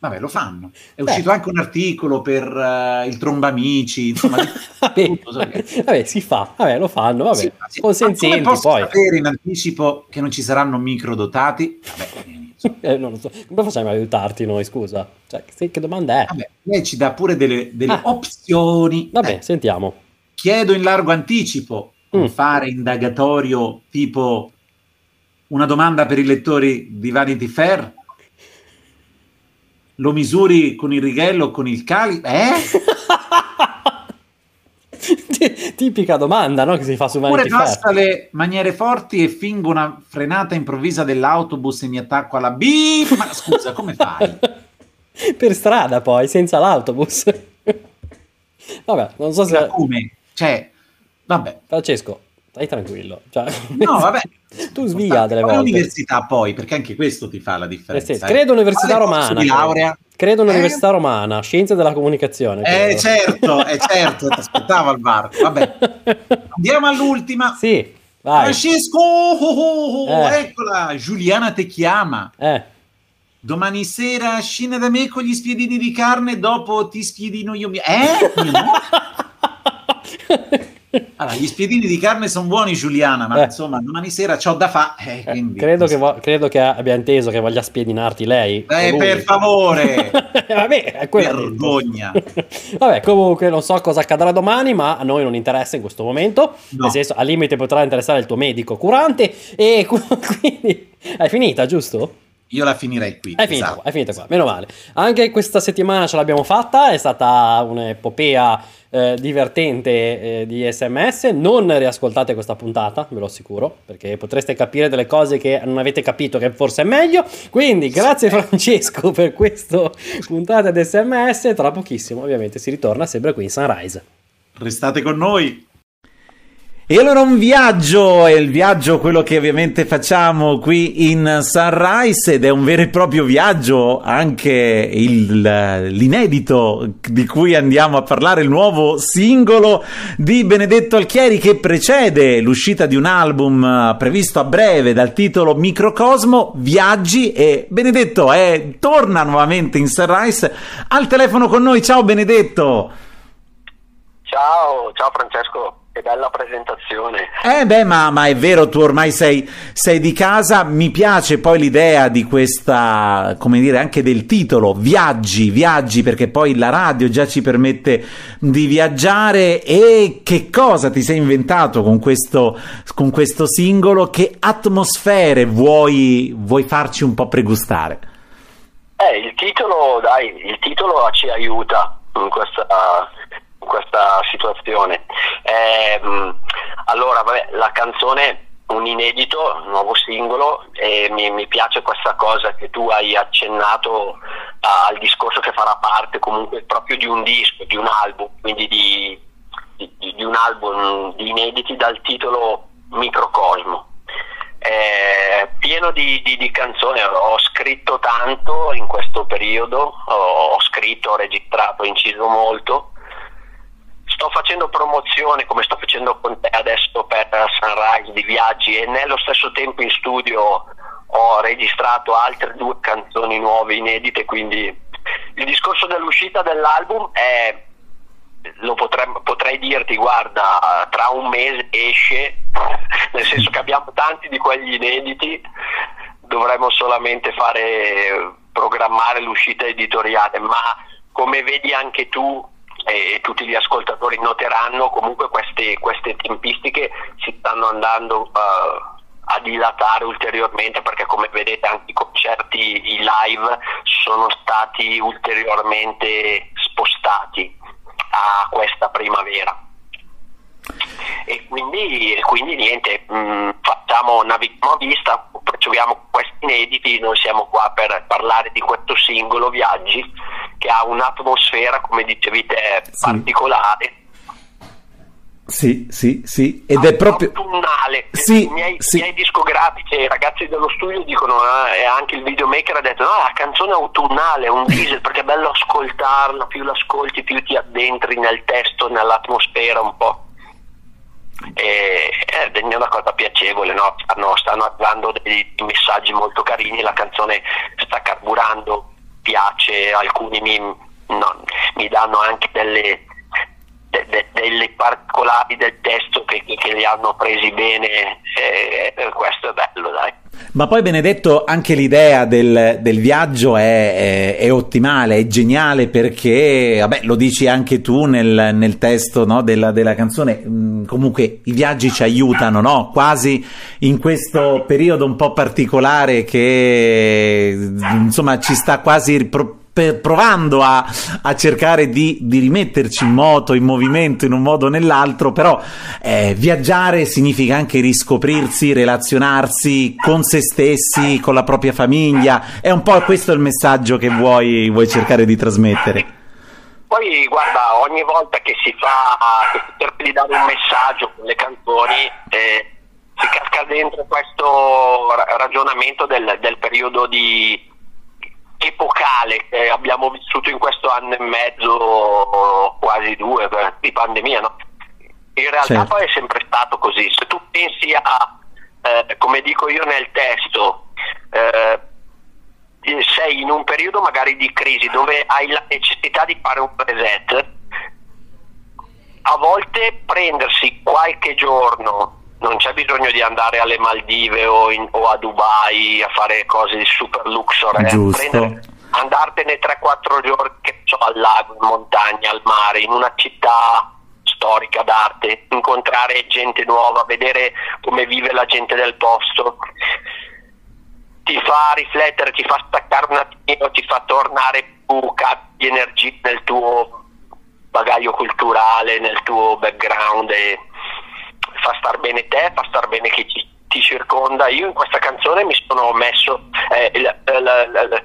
Vabbè, lo fanno. È Beh. uscito anche un articolo per uh, il Trombamici, insomma, <laughs> vabbè, tutto, so vabbè, si fa, vabbè, lo fanno, vabbè, sì, sì. consenzienti posso poi. sapere in anticipo che non ci saranno microdotati? Vabbè, eh, <laughs> non so. Come facciamo ad aiutarti noi, scusa? Cioè, che domanda è? Vabbè, lei ci dà pure delle, delle ah. opzioni. Vabbè, eh. sentiamo. Chiedo in largo anticipo mm. fare indagatorio tipo una domanda per i lettori di Vanity Fair? Lo misuri con il righello o con il cali? Eh? <laughs> Tipica domanda no? che si fa su Oppure passa le maniere forti e fingo una frenata improvvisa dell'autobus e mi attacco alla B. Ma scusa, come fai? <laughs> per strada poi, senza l'autobus. <laughs> vabbè, non so se... Ma come? Cioè, vabbè. Francesco, stai tranquillo. Cioè, no, vabbè. <laughs> tu svia delle volte. L'università poi, perché anche questo ti fa la differenza. Eh sì, credo università romana. Di laurea. Credo un'università eh, romana, scienze della comunicazione. Eh certo, è <laughs> certo, ti aspettavo al varco. Vabbè. Andiamo all'ultima. Sì, vai. Francesco, oh, oh, oh, eh. eccola, Giuliana te chiama. Eh. Domani sera scina da me con gli spiedini di carne, dopo ti spiedino io. Mi... Eh? <laughs> Allora, gli spiedini di carne sono buoni, Giuliana, ma eh. insomma, domani sera c'ho da fare. Eh, eh, credo, che vo- credo, che abbia inteso che voglia spiedinarti lei. Eh, per favore! <laughs> Vabbè, è Vergogna! <laughs> Vabbè, comunque non so cosa accadrà domani, ma a noi non interessa in questo momento. No. Nel senso, al limite potrà interessare il tuo medico curante. E <laughs> quindi è finita, giusto? Io la finirei qui. È finita, esatto. è finita qua, meno male. Anche questa settimana ce l'abbiamo fatta, è stata un'epopea eh, divertente eh, di sms. Non riascoltate questa puntata, ve lo assicuro, perché potreste capire delle cose che non avete capito, che forse è meglio. Quindi, grazie Francesco <laughs> per questa puntata di sms. Tra pochissimo, ovviamente, si ritorna sempre qui in Sunrise. Restate con noi. E allora un viaggio, è il viaggio quello che ovviamente facciamo qui in Sunrise ed è un vero e proprio viaggio anche il, l'inedito di cui andiamo a parlare, il nuovo singolo di Benedetto Alchieri che precede l'uscita di un album previsto a breve dal titolo Microcosmo, Viaggi e Benedetto è, torna nuovamente in Sunrise al telefono con noi, ciao Benedetto! Ciao, ciao Francesco! Che bella presentazione. Eh beh, ma, ma è vero, tu ormai sei, sei, di casa. Mi piace poi l'idea di questa, come dire, anche del titolo, viaggi, viaggi, perché poi la radio già ci permette di viaggiare. E che cosa ti sei inventato con questo, con questo singolo? Che atmosfere vuoi, vuoi farci un po' pregustare? Eh, il titolo, dai, il titolo ci aiuta in questa questa situazione. Eh, allora, vabbè, la canzone un inedito, un nuovo singolo e mi, mi, piace questa cosa che tu hai accennato al discorso che farà parte comunque proprio di un disco, di un album, quindi di, di, di un album di inediti dal titolo Microcosmo. Eh, pieno di, di, di, canzoni, ho scritto tanto in questo periodo, ho, ho scritto, ho registrato, ho inciso molto sto facendo promozione come sto facendo con te adesso per Sunrise di viaggi e nello stesso tempo in studio ho registrato altre due canzoni nuove inedite quindi il discorso dell'uscita dell'album è lo potrei, potrei dirti guarda tra un mese esce <laughs> nel senso che abbiamo tanti di quegli inediti dovremmo solamente fare programmare l'uscita editoriale, ma come vedi anche tu e tutti gli ascoltatori noteranno, comunque queste, queste tempistiche si stanno andando uh, a dilatare ulteriormente perché come vedete anche i concerti, i live sono stati ulteriormente spostati a questa primavera. E quindi, e quindi niente, mh, mm, facciamo, navighiamo a vista, percepiamo questi inediti, noi siamo qua per parlare di questo singolo Viaggi che ha un'atmosfera, come dicevi te, sì. particolare sì, sì, sì, ed è proprio... Autunnale. Sì, I, miei, sì. I miei discografici e i ragazzi dello studio dicono, eh, e anche il videomaker ha detto, no, la canzone autunnale, è un <laughs> diesel, perché è bello ascoltarla, più l'ascolti, più ti addentri nel testo, nell'atmosfera un po'. E, è una cosa piacevole, no? stanno, stanno arrivando dei messaggi molto carini, la canzone sta carburando, piace, alcuni mi, no, mi danno anche delle de, de, delle particolari del testo che, che, li hanno presi bene e, e questo è bello dai ma poi Benedetto anche l'idea del, del viaggio è, è, è, ottimale, è geniale perché, vabbè, lo dici anche tu nel, nel testo no, della, della, canzone, mm, comunque i viaggi ci aiutano, no? quasi in questo periodo un po' particolare che insomma ci sta quasi... Pro- per, provando a, a cercare di, di, rimetterci in moto, in movimento in un modo o nell'altro, però eh, viaggiare significa anche riscoprirsi, relazionarsi con se stessi, con la propria famiglia, è un po' questo il messaggio che vuoi, vuoi cercare di trasmettere. Poi guarda, ogni volta che si fa, che si cerca di dare un messaggio con le canzoni, eh, si casca dentro questo ragionamento del, del periodo di, epocale che abbiamo vissuto in questo anno e mezzo, quasi due, di pandemia, no? In realtà certo. poi è sempre stato così. Se tu pensi a, eh, come dico io nel testo, eh, sei in un periodo magari di crisi dove hai la necessità di fare un reset, a volte prendersi qualche giorno non c'è bisogno di andare alle Maldive o, in, o a Dubai a fare cose di super luxor, eh. Prendere, andartene 3-4 giorni che so, al lago, in montagna, al mare, in una città storica d'arte, incontrare gente nuova, vedere come vive la gente del posto, ti fa riflettere, ti fa staccare un attimo, ti fa tornare più di energia nel tuo bagaglio culturale, nel tuo background e fa star bene te, fa star bene chi ti, ti circonda. Io in questa canzone mi sono messo, eh, il, il,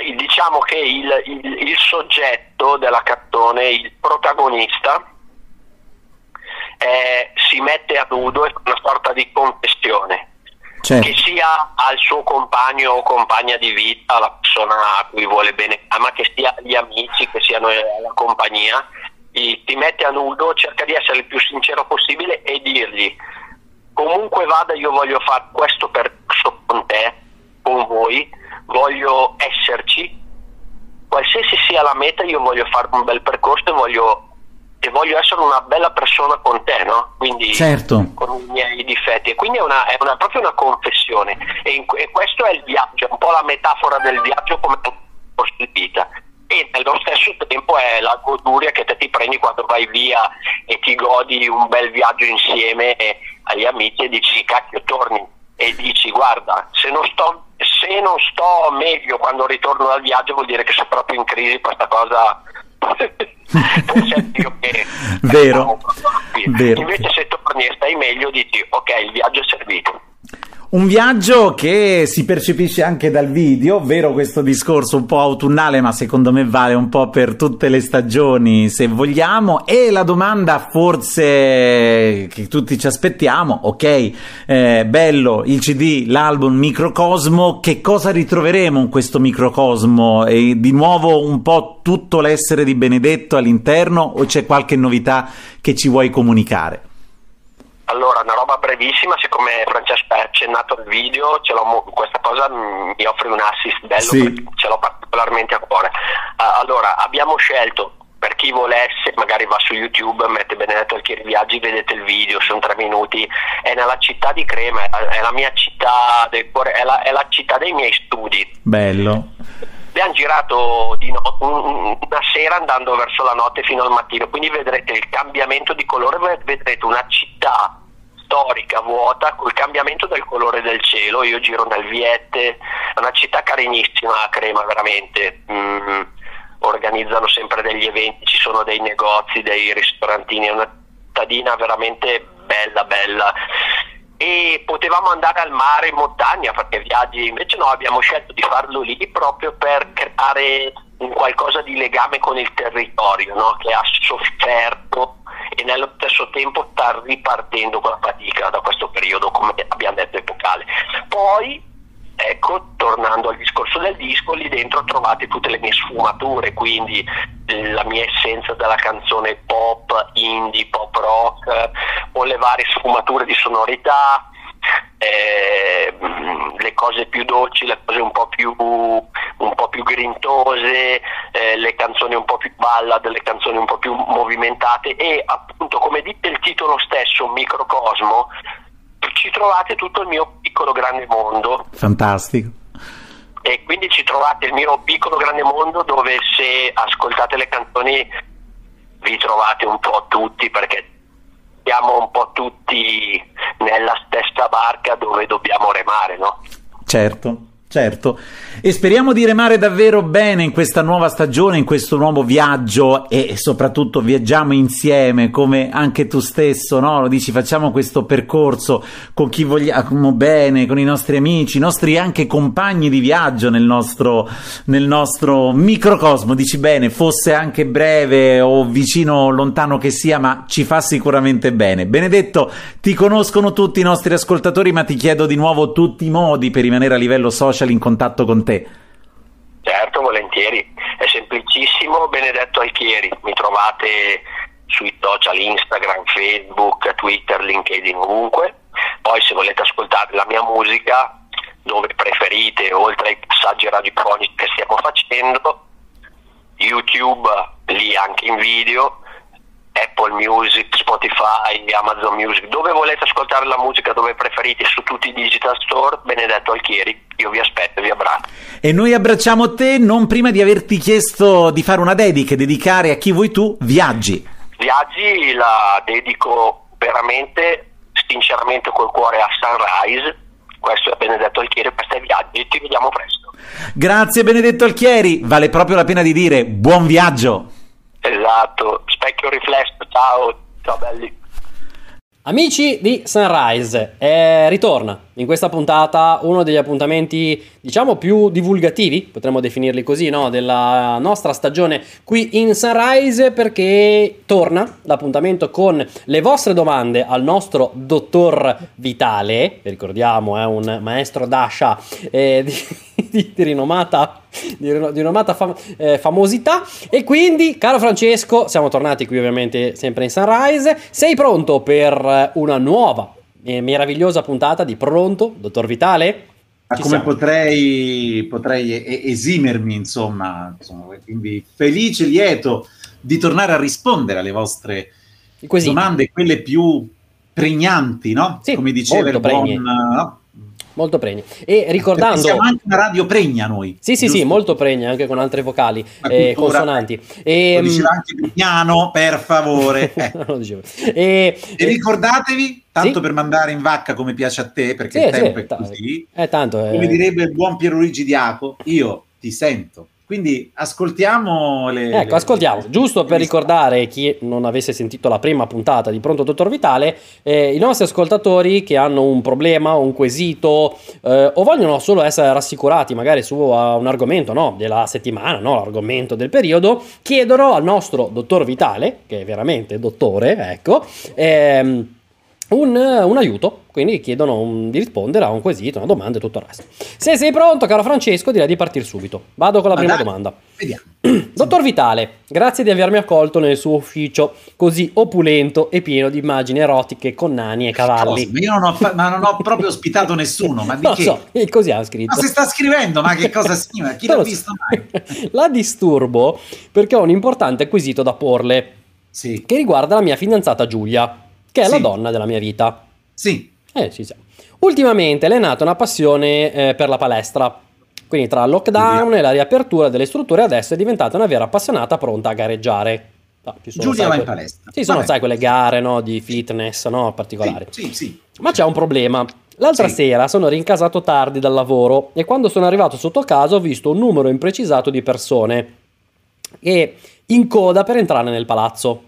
il, diciamo che il, soggetto della canzone, il protagonista, eh, si mette a nudo e fa una sorta di confessione. Certo. Che sia al suo compagno o compagna di vita, la persona a cui vuole bene, ma che sia agli amici, che siano alla compagnia, ti mette a nudo, cerca di essere il più sincero possibile e dirgli comunque vada io voglio fare questo percorso con te, con voi, voglio esserci, qualsiasi sia la meta io voglio fare un bel percorso e voglio, e voglio essere una bella persona con te, no? Quindi certo. con i miei difetti. E quindi è, una, è una, proprio una confessione. E, in, e, questo è il viaggio, è un po' la metafora del viaggio come vita e nello stesso tempo è la goduria che te ti prendi quando vai via e ti godi un bel viaggio insieme agli amici e dici cacchio torni. E dici guarda se non sto, se non sto meglio quando ritorno dal viaggio vuol dire che sono proprio in crisi questa cosa. <laughs> Vero, vero. Invece se torni e stai meglio dici ok il viaggio è servito un viaggio che si percepisce anche dal video, vero questo discorso un po' autunnale, ma secondo me vale un po' per tutte le stagioni, se vogliamo. E la domanda forse che tutti ci aspettiamo, ok, eh, bello il CD, l'album Microcosmo, che cosa ritroveremo in questo microcosmo? E di nuovo un po' tutto l'essere di Benedetto all'interno o c'è qualche novità che ci vuoi comunicare? Allora, una roba brevissima, siccome Francesco ha accennato il video, questa cosa mi offre un assist bello sì. ce l'ho particolarmente a cuore. Uh, allora, abbiamo scelto, per chi volesse, magari va su YouTube, mette Benedetto Alchieri Viaggi, vedete il video, sono tre minuti, è nella città di Crema, è la mia città del cuore, è la, è la città dei miei studi. Bello abbiamo girato di no- una sera andando verso la notte fino al mattino, quindi vedrete il cambiamento di colore, vedrete una città storica vuota col cambiamento del colore del cielo. Io giro nel Viette, è una città carinissima a Crema veramente. Mm, organizzano sempre degli eventi, ci sono dei negozi, dei ristorantini, è una cittadina veramente bella bella e potevamo andare al mare in montagna perché viaggi invece no abbiamo scelto di farlo lì proprio per creare un qualcosa di legame con il territorio no? che ha sofferto e nello stesso tempo sta ripartendo con la fatica da questo periodo come abbiamo detto epocale poi ecco tornando al discorso del disco lì dentro trovate tutte le mie sfumature quindi la mia essenza della canzone pop, indie, pop rock o le varie sfumature di sonorità eh, le cose più dolci, le cose un po' più, un po più grintose, eh, le canzoni un po' più ballad, le canzoni un po' più movimentate e appunto come dite il titolo stesso, Microcosmo, ci trovate tutto il mio piccolo grande mondo. Fantastico. E quindi ci trovate il mio piccolo grande mondo dove se ascoltate le canzoni vi trovate un po' tutti perché siamo un po' tutti nella stessa barca dove dobbiamo remare, no? Certo. Certo, e speriamo di remare davvero bene in questa nuova stagione, in questo nuovo viaggio e soprattutto viaggiamo insieme come anche tu stesso, no? Lo dici, facciamo questo percorso con chi vogliamo bene, con i nostri amici, i nostri anche compagni di viaggio nel nostro, nel nostro microcosmo, dici bene, fosse anche breve o vicino o lontano che sia, ma ci fa sicuramente bene. Benedetto, ti conoscono tutti i nostri ascoltatori, ma ti chiedo di nuovo tutti i modi per rimanere a livello social social in contatto con te? Certo, volentieri. È semplicissimo, Benedetto Alchieri. Mi trovate sui social Instagram, Facebook, Twitter, LinkedIn, ovunque. Poi se volete ascoltare la mia musica, dove preferite, oltre ai passaggi radiofonici che stiamo facendo, YouTube, lì anche in video, Apple Music, Spotify, Amazon Music, dove volete ascoltare la musica, dove preferite, su tutti i digital store, Benedetto Alchieri, io vi aspetto, vi abbraccio. E noi abbracciamo te non prima di averti chiesto di fare una dedica, dedicare a chi vuoi tu, Viaggi. Viaggi la dedico veramente, sinceramente col cuore a Sunrise, questo è Benedetto Alchieri, questo è Viaggi, ti vediamo presto. Grazie Benedetto Alchieri, vale proprio la pena di dire buon viaggio. Esatto, specchio riflesso, ciao, ciao belli. Amici di Sunrise, eh, ritorna in questa puntata uno degli appuntamenti, diciamo, più divulgativi, potremmo definirli così, no? della nostra stagione qui in Sunrise perché torna l'appuntamento con le vostre domande al nostro dottor Vitale, che ricordiamo è un maestro Dasha eh, <laughs> di, di, di, rinomata, <laughs> di, rinomata fam, eh, famosità e quindi, caro Francesco, siamo tornati qui ovviamente sempre in Sunrise, sei pronto per una nuova meravigliosa puntata di Pronto, dottor Vitale? Ma come potrei, potrei, esimermi, insomma, insomma, quindi felice, lieto di tornare a rispondere alle vostre domande, quelle più pregnanti, no? Sì, come diceva il buon, no? Molto pregni. E ricordando... Perché siamo anche una radio pregna noi. Sì, sì, giusto? sì, molto pregna, anche con altre vocali, eh, consonanti. E, lo diceva anche Pignano, per favore. <laughs> Eh. e, e, ricordatevi, tanto sì? per mandare in vacca come piace a te, perché sì, il tempo sì, è così, è tanto, come eh... direbbe il buon Pierluigi Diaco, io ti sento quindi ascoltiamo le... Ecco, ascoltiamo, le, giusto per ricordare chi non avesse sentito la prima puntata di Pronto Dottor Vitale, eh, i nostri ascoltatori che hanno un problema, un quesito eh, o vogliono solo essere rassicurati magari su uh, un argomento no, della settimana, no, l'argomento del periodo, chiedono al nostro Dottor Vitale, che è veramente dottore, ecco, ehm, un, un, aiuto, quindi chiedono un, di rispondere a un quesito, una domanda e tutto il resto. Se sei pronto, caro Francesco, direi di partire subito. Vado con la Ma prima dai, domanda. Vediamo. <clears throat> Dottor Vitale, grazie di avermi accolto nel suo ufficio così opulento e pieno di immagini erotiche con nani e cavalli. Cosa? Io non ho, non ho proprio ospitato nessuno, ma di non che? So, e così ha scritto. Ma si sta scrivendo, ma che cosa scrive? Chi <laughs> l'ha visto mai? <laughs> la disturbo perché ho un importante quesito da porle. Sì. Che riguarda la mia fidanzata Giulia che è sì. la donna della mia vita. Sì. Eh, sì, sì. Ultimamente le è nata una passione eh, per la palestra. Quindi tra il lockdown e la riapertura delle strutture adesso è diventata una vera appassionata pronta a gareggiare. No, Giulia va in palestra. Sì, sono, Vabbè. sai, quelle gare no, di fitness no, particolari. Sì, sì. Ma c'è un problema. L'altra sera sono rincasato tardi dal lavoro e quando sono arrivato sotto casa ho visto un numero imprecisato di persone e in coda per entrare nel palazzo.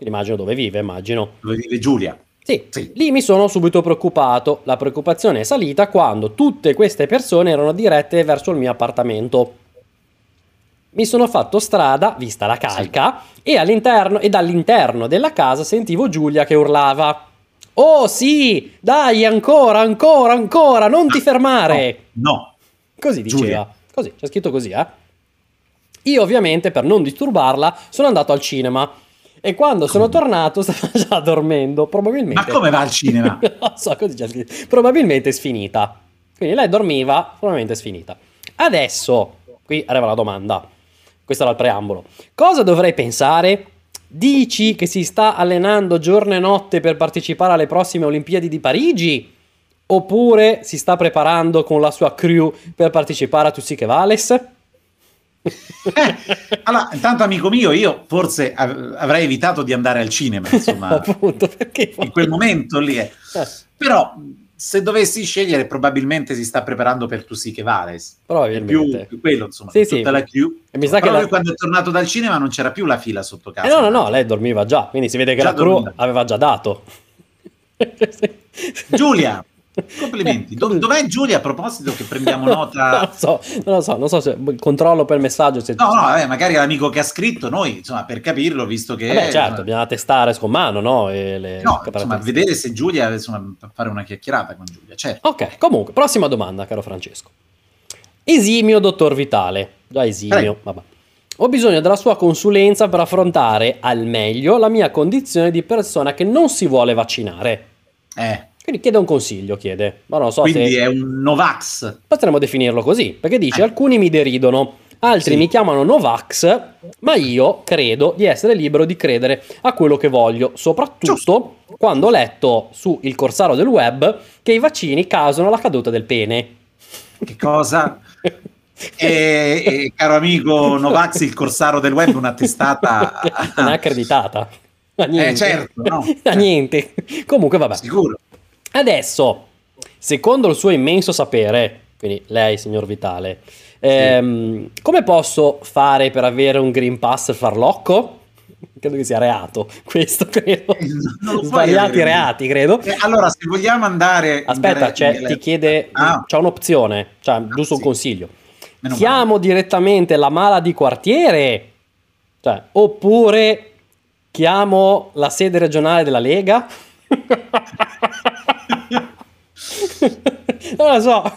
Immagino dove vive, immagino. Dove vive Giulia. Sì, sì, lì mi sono subito preoccupato. La preoccupazione è salita quando tutte queste persone erano dirette verso il mio appartamento. Mi sono fatto strada, vista la calca, sì. e, all'interno, e dall'interno della casa sentivo Giulia che urlava. Oh sì, dai, ancora, ancora, ancora, non ti fermare. No. no. Così diceva. Giulia. Così, c'è scritto così, eh. Io ovviamente per non disturbarla sono andato al cinema e quando sono tornato <laughs> stava già dormendo, probabilmente. Ma come va al cinema? <laughs> non so, così scritto. Probabilmente è sfinita. Quindi lei dormiva, probabilmente è sfinita. Adesso, qui arriva la domanda. Questo era il preambolo. Cosa dovrei pensare? Dici che si sta allenando giorno e notte per partecipare alle prossime Olimpiadi di Parigi? Oppure si sta preparando con la sua crew per partecipare a Tussiche Vales? Eh, allora, intanto amico mio, io forse av- avrei evitato di andare al cinema, insomma, <laughs> Appunto, perché in quel momento lì. Eh. Però se dovessi scegliere, probabilmente si sta preparando per Tu sì che vales. Probabilmente. Più, più quello, insomma, sì, tutta sì. la crew. E mi sa Però che lui la... quando è tornato dal cinema non c'era più la fila sotto casa. Eh no, no, no, lei dormiva già, quindi si vede che Già la crew aveva già dato. Giulia, complimenti. Do- <laughs> dov'è Giulia a proposito che prendiamo non nota? lo so, non lo so, non so se controllo per messaggio se No, no, vabbè, magari l'amico che ha scritto, noi, insomma, per capirlo, visto che... Vabbè, certo, bisogna testare con mano, no? E le No, insomma, vedere se Giulia, insomma, fare una chiacchierata con Giulia, certo. Ok, comunque, prossima domanda, caro Francesco. Esimio dottor Vitale, già esimio, vabbè. Ho bisogno della sua consulenza per affrontare al meglio la mia condizione di persona che non si vuole vaccinare. Eh, Quindi chiede un consiglio, chiede. Ma non so quindi se è un Novax. potremmo definirlo così, perché dice Eh. alcuni mi deridono, altri Sì. mi chiamano Novax, ma io credo di essere libero di credere a quello che voglio, soprattutto quando ho letto su il corsaro del web che i vaccini causano la caduta del pene. Che cosa? E, <laughs> e, caro amico Novax, il corsaro del web, una testata... <laughs> non è accreditata. A niente. Eh, certo, no. <laughs> A niente. Comunque, vabbè. Sicuro. Adesso, secondo il suo immenso sapere, quindi lei, signor Vitale, ehm, come posso fare per avere un Green Pass farlocco? Credo che sia reato, questo credo. <laughs> Avere. reati, credo. Eh, allora, se vogliamo andare... in Aspetta, c'è- in ti chiede, Ah, c'è un'opzione, cioè giusto un sì. consiglio. meno Chiamo direttamente la mala di quartiere, cioè, oppure chiamo la sede regionale della Lega? <laughs> <laughs> non lo so.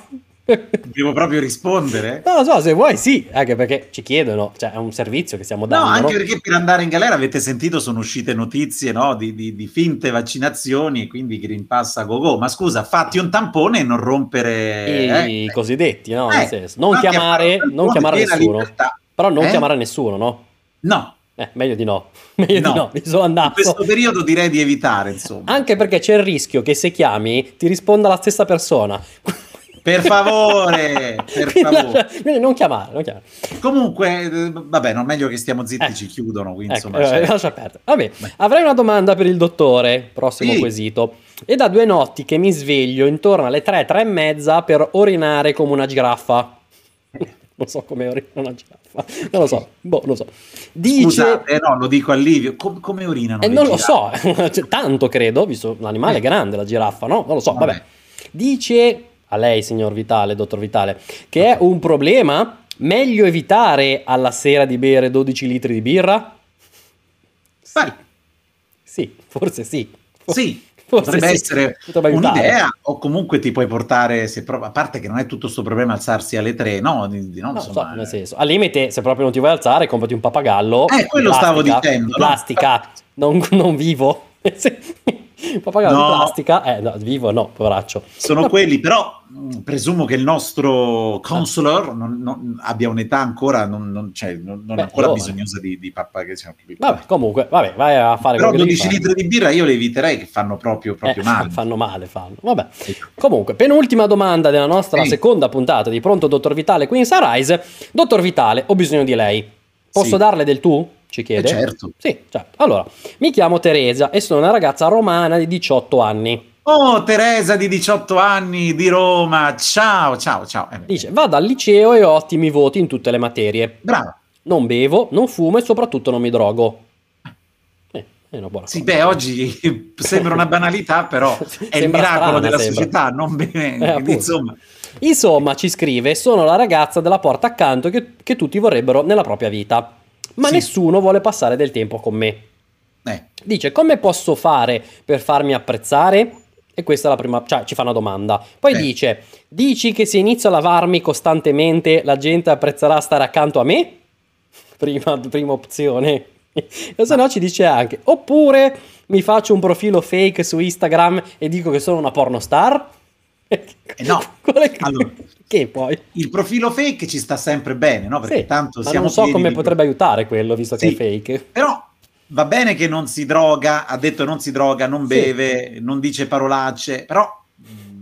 Devo proprio rispondere? Non lo so, se vuoi sì, anche perché ci chiedono, cioè è un servizio che stiamo No, dando. anche no? perché per andare in galera avete sentito sono uscite notizie no, di, di- di finte vaccinazioni e quindi Green Pass a go go. Ma scusa, fatti un tampone e non rompere... I eh. cosiddetti, no? Eh, Nel senso, non chiamare, non chiamare nessuno. libertà. Però non Eh? chiamare nessuno, no? No, Eh, meglio di no. <laughs> Meglio di no, mi sono in andato. questo periodo direi di evitare, insomma. Anche perché c'è il rischio che se chiami ti risponda la stessa persona. Per favore, <laughs> per favore. non chiamare, non chiamare. Comunque, eh, vabbè, non meglio che stiamo zitti, Eh. ci chiudono, quindi Ecco, insomma... eh, cioè- lascia perdere. Vabbè, avrei una domanda per il dottore, prossimo Sì. quesito. È da due notti che mi sveglio intorno alle tre, tre e mezza per orinare come una giraffa. <laughs> Non so come orina una giraffa. Non lo so, boh, lo so. Dice... Scusa, eh, no, lo dico a Livio, com- come urinano Eh, non lo giraffe? so, <laughs> Cioè, tanto credo, visto l'animale è Eh. grande, la giraffa, no? Non lo so, vabbè. Vabbè. Dice a lei, signor Vitale, dottor Vitale, che è un problema. Meglio evitare alla sera di bere 12 litri di birra? Beh, Sì, forse sì. sì, potrebbe sì. essere un'idea, o comunque ti puoi portare, se pro- a parte che non è tutto sto problema alzarsi alle tre, no? Di, di- no, No, insomma, so, nel senso, al limite, se proprio non ti vuoi alzare, comprati un pappagallo. Eh, quello stavo plastica, dicendo, di no? Plastica, non, non vivo. <laughs> <laughs> pappagallo no. di plastica, eh, no, vivo no, poveraccio. Sono quelli, però mh, presumo che il nostro consular non, non, abbia un'età ancora, non, non cioè, Beh, ancora no, bisognosa di, di pappagalli. Vabbè, comunque, vabbè, vai a fare Però 12 litri di birra io le eviterei che fanno proprio, proprio eh, male. Fanno male, fanno. Vabbè. Comunque, penultima domanda della nostra sì. seconda puntata di Pronto Dottor Vitale qui in Sunrise. Dottor Vitale, ho bisogno di lei. Posso sì. darle del tu? Ci chiede. Eh certo. Sì, certo. Allora, mi chiamo Teresa e sono una ragazza romana di 18 anni. Oh, Teresa di 18 anni di Roma. Ciao, ciao, ciao. Eh, Dice, vado al liceo e ho ottimi voti in tutte le materie. Bravo. Non bevo, non fumo e soprattutto non mi drogo. Eh, è una buona sì, cosa. beh, oggi <laughs> sembra una banalità, però <laughs> è il miracolo strana, della sembra. società, non bene. Eh, insomma. Insomma, ci scrive, sono la ragazza della porta accanto che, che tutti vorrebbero nella propria vita ma sì. nessuno vuole passare del tempo con me. Eh. Dice, come posso fare per farmi apprezzare? E questa è la prima, cioè ci fa una domanda. Poi eh. dice, dici che se inizio a lavarmi costantemente la gente apprezzerà stare accanto a me? <laughs> Prima, prima opzione. <laughs> E se no ci dice anche, oppure mi faccio un profilo fake su Instagram e dico che sono una pornostar? Eh no, allora, che poi? Il profilo fake ci sta sempre bene, no? Perché sì, tanto ma siamo non so come potrebbe aiutare quello, visto sì, che è fake. Però va bene che non si droga, ha detto non si droga, non beve, sì. non dice parolacce, però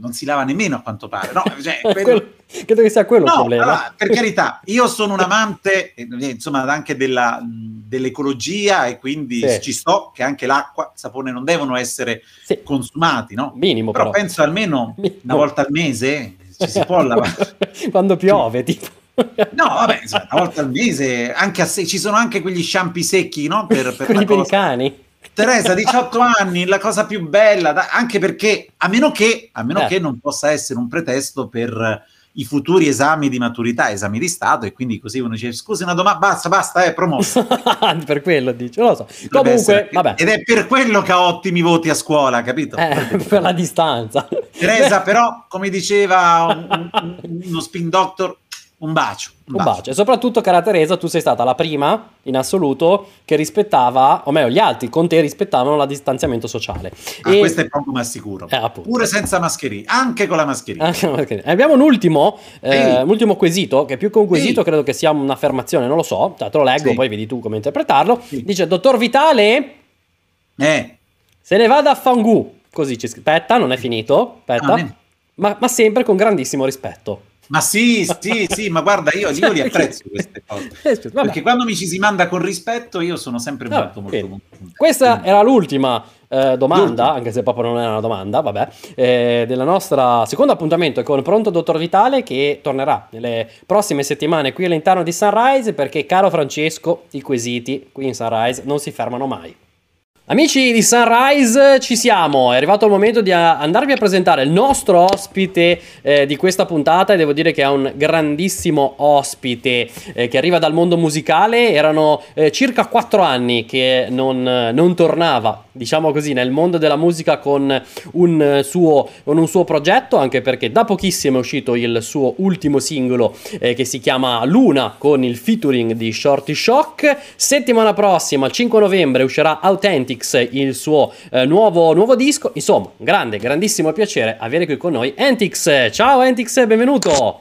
non si lava nemmeno a quanto pare. No, <laughs> cioè, quello... quello, credo che sia quello no, il problema. Allora, per carità, io sono un amante, eh, insomma, anche della, dell'ecologia e quindi sì. ci sto che anche l'acqua, il sapone non devono essere sì. consumati, no? Minimo però. però. penso almeno <laughs> Minimo. una volta al mese ci si può <laughs> lavare. Quando piove, tipo. No, vabbè, una volta al mese, anche a se- ci sono anche quegli sciampi secchi, no? Per, per Quelli per i cani. Teresa, 18 anni, la cosa più bella, anche perché, a meno che, a meno eh. che non possa essere un pretesto per i futuri esami di maturità, esami di Stato, e quindi così uno dice, scusi una domanda, basta, basta, è promosso. <laughs> per quello dice, lo so. Comunque, essere, vabbè. Ed è per quello che ha ottimi voti a scuola, capito? Eh, <laughs> per la distanza. Teresa, <laughs> però, come diceva un, un, uno spin doctor, un bacio. Un, un bacio. bacio. E soprattutto, cara Teresa, tu sei stata la prima in assoluto che rispettava, o meglio, gli altri con te rispettavano la distanziamento sociale. Ah, e... questo è poco ma sicuro. Eh, Pure senza mascherina, anche con la mascherina. mascherina. Abbiamo un ultimo, eh, ultimo quesito, che più che un quesito Ehi. credo che sia un'affermazione, non lo so, te lo leggo, sì. poi vedi tu come interpretarlo. Sì. Dice, dottor Vitale... Eh. Se ne vada a Fangu. Così ci aspetta, non è finito. Aspetta. Ah, ma, ma sempre con grandissimo rispetto. Ma sì, sì, sì, ma guarda, io, io li apprezzo queste <laughs> cose. Eh, Perché quando mi ci si manda con rispetto, io sono sempre molto, molto, molto, molto Questa era l'ultima eh, domanda, l'ultima. anche se proprio non era una domanda, vabbè, eh, del nostro secondo appuntamento con Pronto Dottor Vitale che tornerà nelle prossime settimane qui all'interno di Sunrise perché, caro Francesco, i quesiti qui in Sunrise non si fermano mai. Amici di Sunrise, ci siamo. È arrivato il momento di andarvi a presentare il nostro ospite eh, di questa puntata e devo dire che è un grandissimo ospite eh, che arriva dal mondo musicale. Erano eh, circa quattro anni che non, non, tornava, diciamo così, nel mondo della musica con un, suo, con un, suo, progetto, anche perché da pochissimo è uscito il suo ultimo singolo eh, che si chiama Luna con il featuring di Shorty Shock. Settimana prossima, il 5 novembre, uscirà Authentic Antix, il suo eh, nuovo, nuovo, disco. Insomma, grande, grandissimo piacere avere qui con noi Antix. Ciao Antix, benvenuto.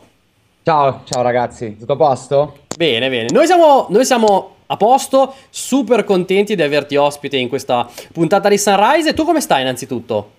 Ciao, ciao ragazzi, tutto a posto? Bene, bene. Noi siamo, noi siamo a posto, super contenti di averti ospite in questa puntata di Sunrise. E tu come stai innanzitutto?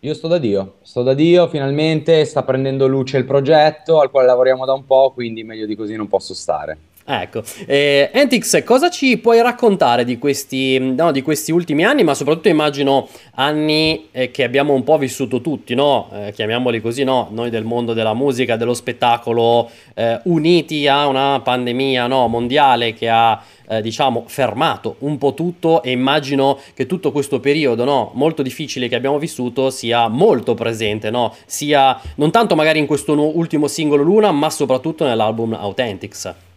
Io sto da Dio, sto da Dio, finalmente sta prendendo luce il progetto al quale lavoriamo da un po', quindi meglio di così non posso stare. Ecco, eh, Antix, cosa ci puoi raccontare di questi, no, di questi ultimi anni, ma soprattutto immagino anni eh, che abbiamo un po' vissuto tutti, no? eh, chiamiamoli così, no? noi del mondo della musica, dello spettacolo, eh, uniti a una pandemia mondiale che ha eh, diciamo fermato un po' tutto e immagino che tutto questo periodo no, molto difficile che abbiamo vissuto sia molto presente, no? sia non tanto magari in questo ultimo singolo Luna, ma soprattutto nell'album Authentics.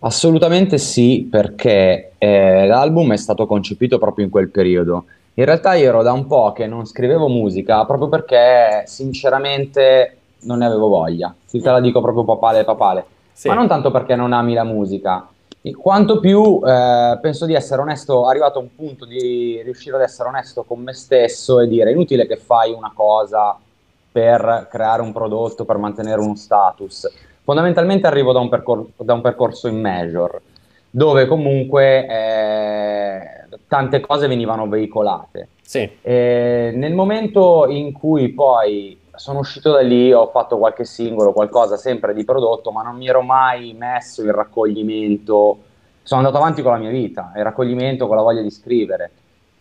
Assolutamente sì, perché eh, l'album è stato concepito proprio in quel periodo. In realtà io ero da un po' che non scrivevo musica proprio perché sinceramente non ne avevo voglia. Sì, te la dico proprio papale papale. Sì. Ma non tanto perché non ami la musica. quanto più eh, penso di essere onesto, arrivato a un punto di riuscire ad essere onesto con me stesso e dire inutile che fai una cosa per creare un prodotto, per mantenere uno status. Fondamentalmente arrivo da un, percor- da un percorso in major, dove comunque eh, tante cose venivano veicolate. Sì. E nel momento in cui poi sono uscito da lì, ho fatto qualche singolo, qualcosa sempre di prodotto, ma non mi ero mai messo in raccoglimento. Sono andato avanti con la mia vita, il raccoglimento con la voglia di scrivere.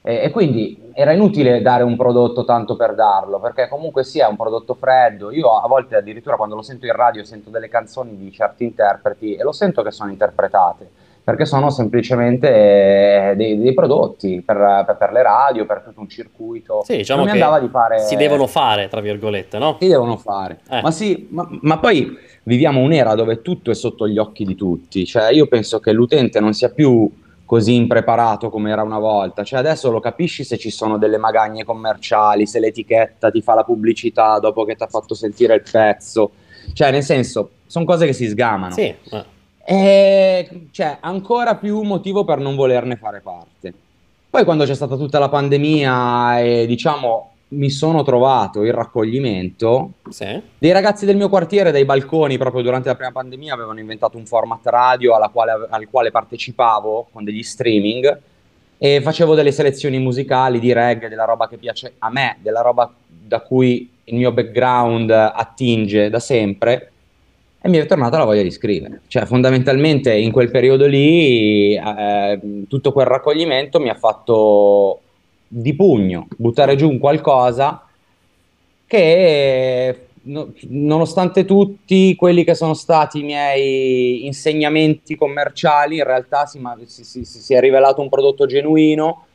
E, e, quindi era inutile dare un prodotto tanto per darlo, perché comunque sia un prodotto freddo. Io a volte addirittura quando lo sento in radio sento delle canzoni di certi interpreti e lo sento che sono interpretate perché sono semplicemente eh, dei, dei prodotti per, per, per, le radio, per tutto un circuito. Sì, diciamo non mi andava di fare... Si devono fare, tra virgolette, no? Si devono fare. Eh. Ma, sì, ma, ma, poi viviamo un'era dove tutto è sotto gli occhi di tutti. Cioè, io penso che l'utente non sia più così impreparato come era una volta. Cioè, adesso lo capisci se ci sono delle magagne commerciali, se l'etichetta ti fa la pubblicità dopo che ti ha fatto sentire il pezzo. Cioè, nel senso, sono cose che si sgamano. Sì. E cioè, ancora più motivo per non volerne fare parte. Poi quando c'è stata tutta la pandemia e diciamo mi sono trovato il raccoglimento, sì. dei ragazzi del mio quartiere dai balconi proprio durante la prima pandemia avevano inventato un format radio quale, al quale partecipavo con degli streaming e facevo delle selezioni musicali di reggae, della roba che piace a me, della roba da cui il mio background attinge da sempre e mi è tornata la voglia di scrivere. Cioè, fondamentalmente in quel periodo lì eh, tutto quel raccoglimento mi ha fatto di pugno buttare giù un qualcosa che no, nonostante tutti quelli che sono stati i miei insegnamenti commerciali in realtà si, si, si, si è rivelato un prodotto genuino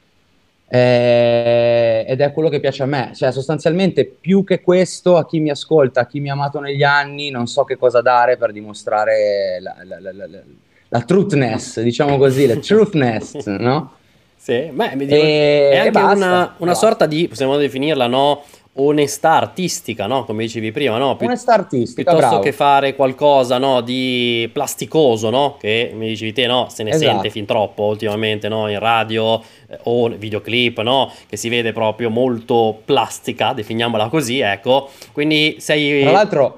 eh, ed è quello che piace a me. Cioè, sostanzialmente, più che questo, a chi mi ascolta, a chi mi ha amato negli anni, non so che cosa dare per dimostrare la, la, la, la, la truthness, diciamo così, la <laughs> truthness, no? Sì, beh, dico, è anche una, una sorta di, possiamo definirla, no? onestà artistica, no? Come dicevi prima, no? Pi- onestà artistica, piuttosto bravo. che fare qualcosa, no? Di plasticoso, no? Che mi dicevi te, no? Se ne esatto. sente fin troppo ultimamente, no? In radio eh, o videoclip, no? Che si vede proprio molto plastica, definiamola così, ecco. Quindi sei... Tra l'altro...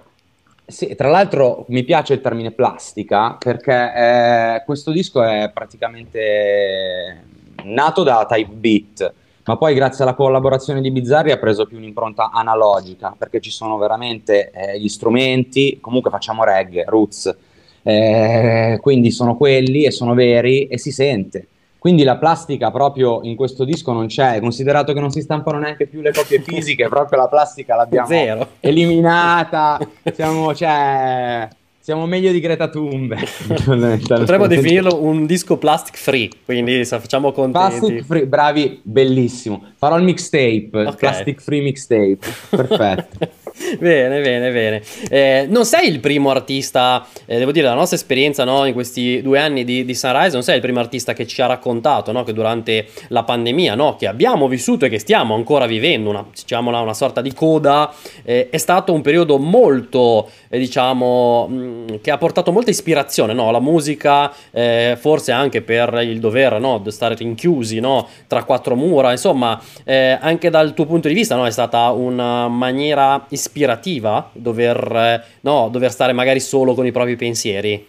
Sì, tra l'altro mi piace il termine plastica perché eh, questo disco è praticamente nato da Type Beat, ma poi grazie alla collaborazione di Bizzarri ha preso più un'impronta analogica, perché ci sono veramente eh, gli strumenti, comunque facciamo reggae, roots, eh, quindi sono quelli e sono veri e si sente. Quindi la plastica proprio in questo disco non c'è, considerato che non si stampano neanche più le copie fisiche, proprio la plastica l'abbiamo Zero. eliminata, siamo, cioè, siamo meglio di Greta Thunberg. <laughs> Potremmo definirlo un disco plastic free, quindi se facciamo contenti. Plastic free, bravi, bellissimo. Farò il mixtape, okay. plastic free mixtape. Perfetto. <laughs> bene, bene, bene. Eh, non sei il primo artista, eh, devo dire, la nostra esperienza no, in questi due anni di, di, Sunrise, non sei il primo artista che ci ha raccontato no, che durante la pandemia, no, che abbiamo vissuto e che stiamo ancora vivendo, una, diciamola, una sorta di coda, eh, è stato un periodo molto, diciamo, mh, mm, che ha portato molta ispirazione no, alla musica, eh, forse anche per il dover no, stare rinchiusi tra quattro mura, insomma, eh, anche dal tuo punto di vista è stata una maniera ispirativa dover, eh, no, dover stare magari solo con i propri pensieri?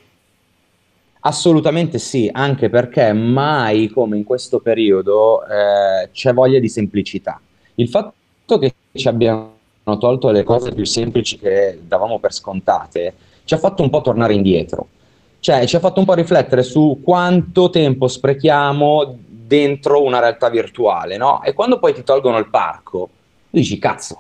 Assolutamente sì, anche perché mai come in questo periodo eh, c'è voglia di semplicità. Il fatto che ci abbiano tolto le cose più semplici che davamo per scontate ci ha fatto un po' tornare indietro. Cioè, ci ha fatto un po' riflettere su quanto tempo sprechiamo dentro una realtà virtuale, no? E quando poi ti tolgono il parco, dici, cazzo,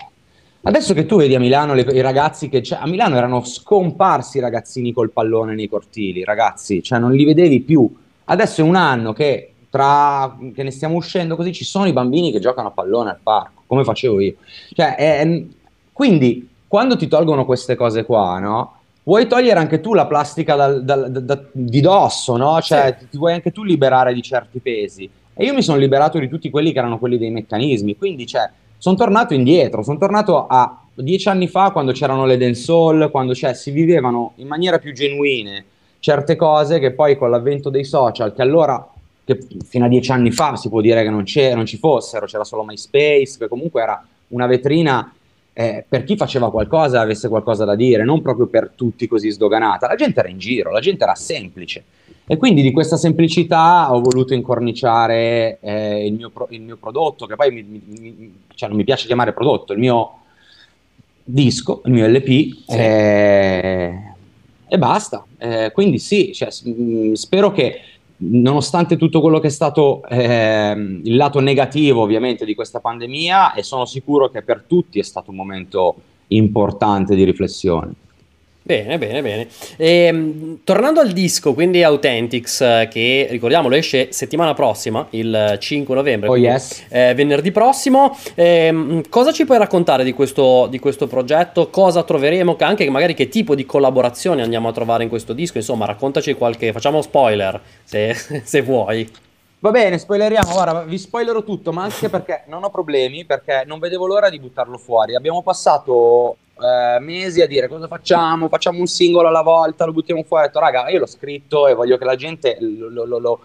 Adesso che tu vedi a Milano le, i ragazzi che cioè, a Milano erano scomparsi i ragazzini col pallone nei cortili, ragazzi, cioè non li vedevi più. Adesso è un anno che tra che ne stiamo uscendo così ci sono i bambini che giocano a pallone al parco, come facevo io. Cioè, è, quindi quando ti tolgono queste cose qua, no? Vuoi togliere anche tu la plastica dal, dal, da, di dosso, no? Cioè, sì. ti vuoi anche tu liberare di certi pesi. E io mi sono liberato di tutti quelli che erano quelli dei meccanismi, quindi cioè sono tornato indietro, sono tornato a dieci anni fa quando c'erano le dancehall, quando cioè, si vivevano in maniera più genuine, certe cose che poi con l'avvento dei social, che allora che fino a dieci anni fa si può dire che non, non ci fossero, c'era solo MySpace, che comunque era una vetrina eh, per chi faceva qualcosa avesse qualcosa da dire, non proprio per tutti così sdoganata. La gente era in giro, la gente era semplice. E quindi di questa semplicità ho voluto incorniciare eh, il, mio pro- il, mio prodotto, che poi mi, mi, cioè non mi piace chiamare prodotto, il mio disco, il mio LP, sì. eh, e basta. Eh, quindi sì, cioè, spero che nonostante tutto quello che è stato eh, il lato negativo ovviamente di questa pandemia e sono sicuro che per tutti è stato un momento importante di riflessione. Bene, bene, bene. E, ehm, tornando al disco, quindi Authentics, eh, che ricordiamolo esce settimana prossima, il 5 novembre, oh, yes. eh, venerdì prossimo. Eh, cosa ci puoi raccontare di questo, di questo, progetto? Cosa troveremo? Anche magari che tipo di collaborazione andiamo a trovare in questo disco? Insomma, raccontaci qualche. Facciamo spoiler se, <laughs> se vuoi. Va bene, spoileriamo. Ora vi spoilerò tutto, ma anche perché non ho problemi, perché non vedevo l'ora di buttarlo fuori. Abbiamo passato eh, mesi a dire cosa facciamo, facciamo un singolo alla volta, lo buttiamo fuori. Ho detto, raga, io l'ho scritto e voglio che la gente lo, lo, lo,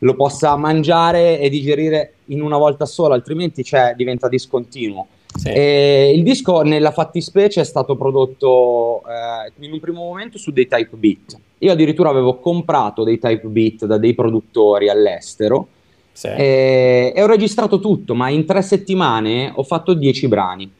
lo possa mangiare e digerire in una volta sola, altrimenti cioè, diventa discontinuo. Sì. il disco nella fattispecie è stato prodotto eh, in un primo momento su dei type beat. Io addirittura avevo comprato dei type beat da dei produttori all'estero sì. e, e ho registrato tutto, ma in tre settimane ho fatto dieci brani.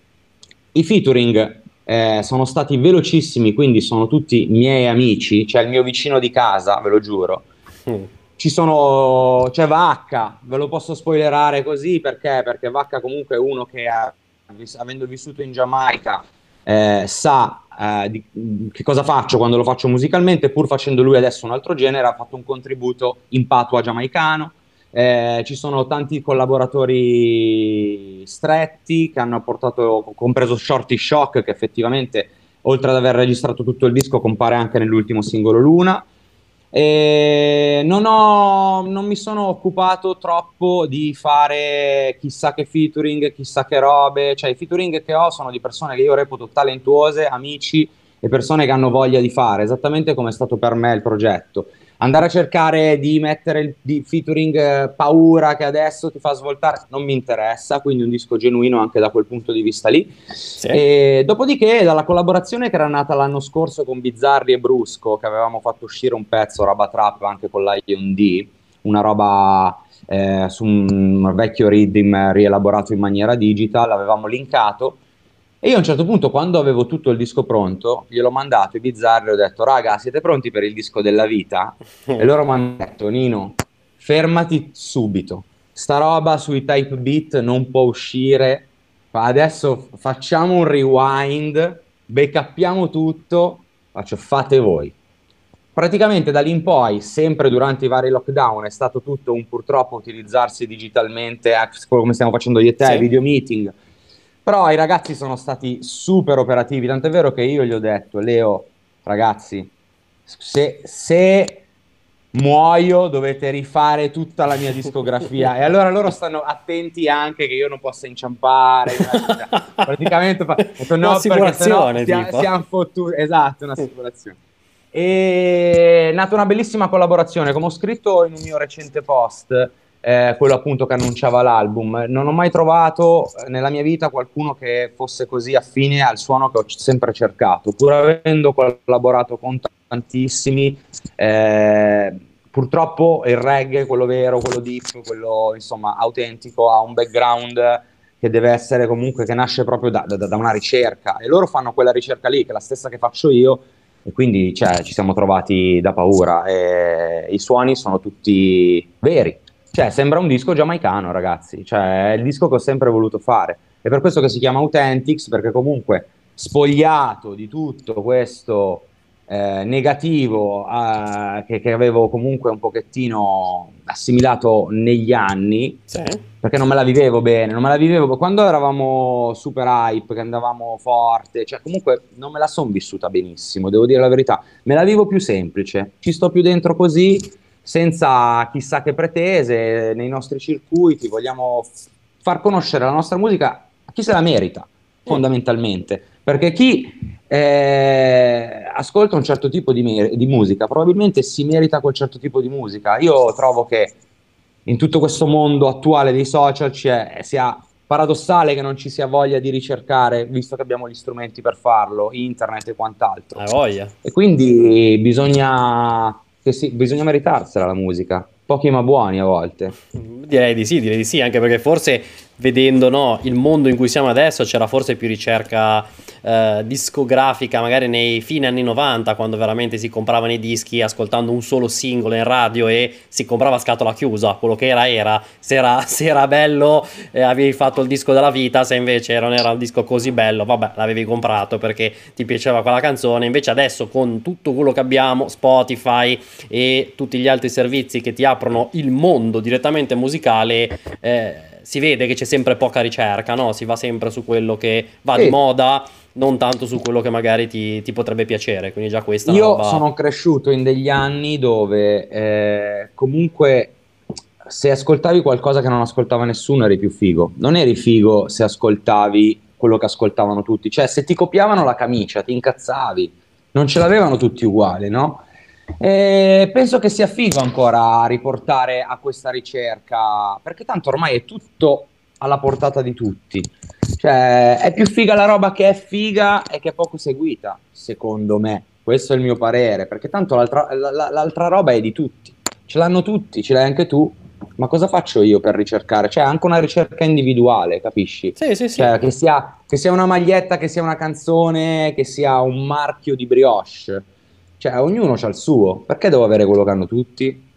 I featuring eh, sono stati velocissimi, quindi sono tutti miei amici, cioè il mio vicino di casa, ve lo giuro. Mm. Ci sono, c'è Vacca, ve lo posso spoilerare così perché? Perché Vacca comunque è uno che ha, avendo vissuto in Giamaica eh, sa eh, di, che cosa faccio quando lo faccio musicalmente, pur facendo lui adesso un altro genere, ha fatto un contributo in patua giamaicano eh, ci sono tanti collaboratori stretti che hanno portato, compreso Shorty Shock, che effettivamente, oltre ad aver registrato tutto il disco, compare anche nell'ultimo singolo Luna. Non, ho, non mi sono occupato troppo di fare chissà che featuring, chissà che robe, cioè i featuring che ho sono di persone che io reputo talentuose, amici e persone che hanno voglia di fare, esattamente come è stato per me il progetto andare a cercare di mettere il di featuring eh, paura che adesso ti fa svoltare non mi interessa, quindi un disco genuino anche da quel punto di vista lì. Sì. E, dopodiché dalla collaborazione che era nata l'anno scorso con Bizzarri e Brusco, che avevamo fatto uscire un pezzo, Roba Trap, anche con l'Ion D, una roba eh, su un vecchio rhythm rielaborato in maniera digital, avevamo linkato e io a un certo punto, quando avevo tutto il disco pronto, gliel'ho mandato ai bizzarri e ho detto, raga, siete pronti per il disco della vita? <laughs> e loro mi hanno detto, Nino, fermati subito. Sta roba sui type beat non può uscire. Adesso facciamo un rewind, backuppiamo tutto, faccio fate voi. Praticamente da lì in poi, sempre durante i vari lockdown, è stato tutto un purtroppo utilizzarsi digitalmente, come stiamo facendo io e te, sì. video meeting, però i ragazzi sono stati super operativi, tant'è vero che io gli ho detto, Leo, ragazzi, se, se muoio dovete rifare tutta la mia discografia. E allora loro stanno attenti anche che io non possa inciampare <laughs> praticamente fa, detto, no sennò siamo, siamo fottuti esatto un'assicurazione e è nata una bellissima collaborazione come ho scritto in un mio recente post eh, quello appunto che annunciava l'album. Non ho mai trovato eh, nella mia vita qualcuno che fosse così affine al suono che ho sempre cercato, pur avendo collaborato con tantissimi. Eh, purtroppo il reggae, quello vero, quello deep, quello insomma autentico, ha un background che deve essere comunque che nasce proprio da, da, da, una ricerca e loro fanno quella ricerca lì che è la stessa che faccio io e quindi cioè, ci siamo trovati da paura e i suoni sono tutti veri cioè, sembra un disco giamaicano, ragazzi. Cioè, è il disco che ho sempre voluto fare. È per questo che si chiama Authentics, perché comunque spogliato di tutto questo eh, negativo eh, che, che, avevo comunque un pochettino assimilato negli anni, sì. perché non me la vivevo bene, non me la vivevo quando eravamo super hype, che andavamo forte, cioè comunque non me la sono vissuta benissimo, devo dire la verità, me la vivo più semplice, ci sto più dentro così senza chissà che pretese nei nostri circuiti, vogliamo far conoscere la nostra musica a chi se la merita, fondamentalmente. Perché chi eh, ascolta un certo tipo di, mer- di, musica, probabilmente si merita quel certo tipo di musica. Io trovo che in tutto questo mondo attuale dei social sia paradossale che non ci sia voglia di ricercare, visto che abbiamo gli strumenti per farlo, internet e quant'altro. Voglia. E quindi bisogna, sì, bisogna meritarsela la musica pochi ma buoni a volte. Direi di sì, direi di sì, anche perché forse vedendo no, il mondo in cui siamo adesso c'era forse più ricerca eh, discografica magari nei fine anni 90 quando veramente si compravano i dischi ascoltando un solo singolo in radio e si comprava scatola chiusa quello che era era se era, <laughs> se era bello eh, avevi fatto il disco della vita se invece non era un disco così bello vabbè l'avevi comprato perché ti piaceva quella canzone invece adesso con tutto quello che abbiamo Spotify e tutti gli altri servizi che ti aprono il mondo direttamente musicale eh, si vede che c'è sempre poca ricerca, no? si va sempre su quello che va sì. di moda, non tanto su quello che magari ti, ti potrebbe piacere. Quindi già questa Io roba... sono cresciuto in degli anni dove eh, comunque se ascoltavi qualcosa che non ascoltava nessuno eri più figo. Non eri figo se ascoltavi quello che ascoltavano tutti. Cioè se ti copiavano la camicia ti incazzavi. Non ce l'avevano tutti uguali, no? E penso che sia figo ancora riportare a questa ricerca, perché tanto ormai è tutto alla portata di tutti. Cioè, è più figa la roba che è figa e che è poco seguita, secondo me. Questo è il mio parere, perché tanto l'altra, l'altra roba è di tutti. Ce l'hanno tutti, ce l'hai anche tu. Ma cosa faccio io per ricercare? Cioè, anche una ricerca individuale, capisci? Sì, sì, sì. Cioè, che sia, che sia una maglietta, che sia una canzone, che sia un marchio di brioche cioè, ognuno ha il suo, perché devo avere quello che hanno tutti?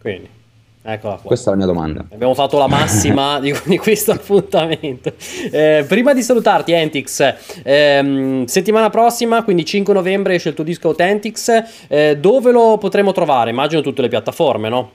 Quindi, eccola qua. Questa è la mia domanda. Abbiamo fatto la massima <laughs> di, di, questo appuntamento. Eh, prima di salutarti, Antix, ehm, settimana prossima, quindi 5 novembre, esce il tuo disco Authentics. Eh, dove lo potremo trovare? Immagino tutte le piattaforme, no?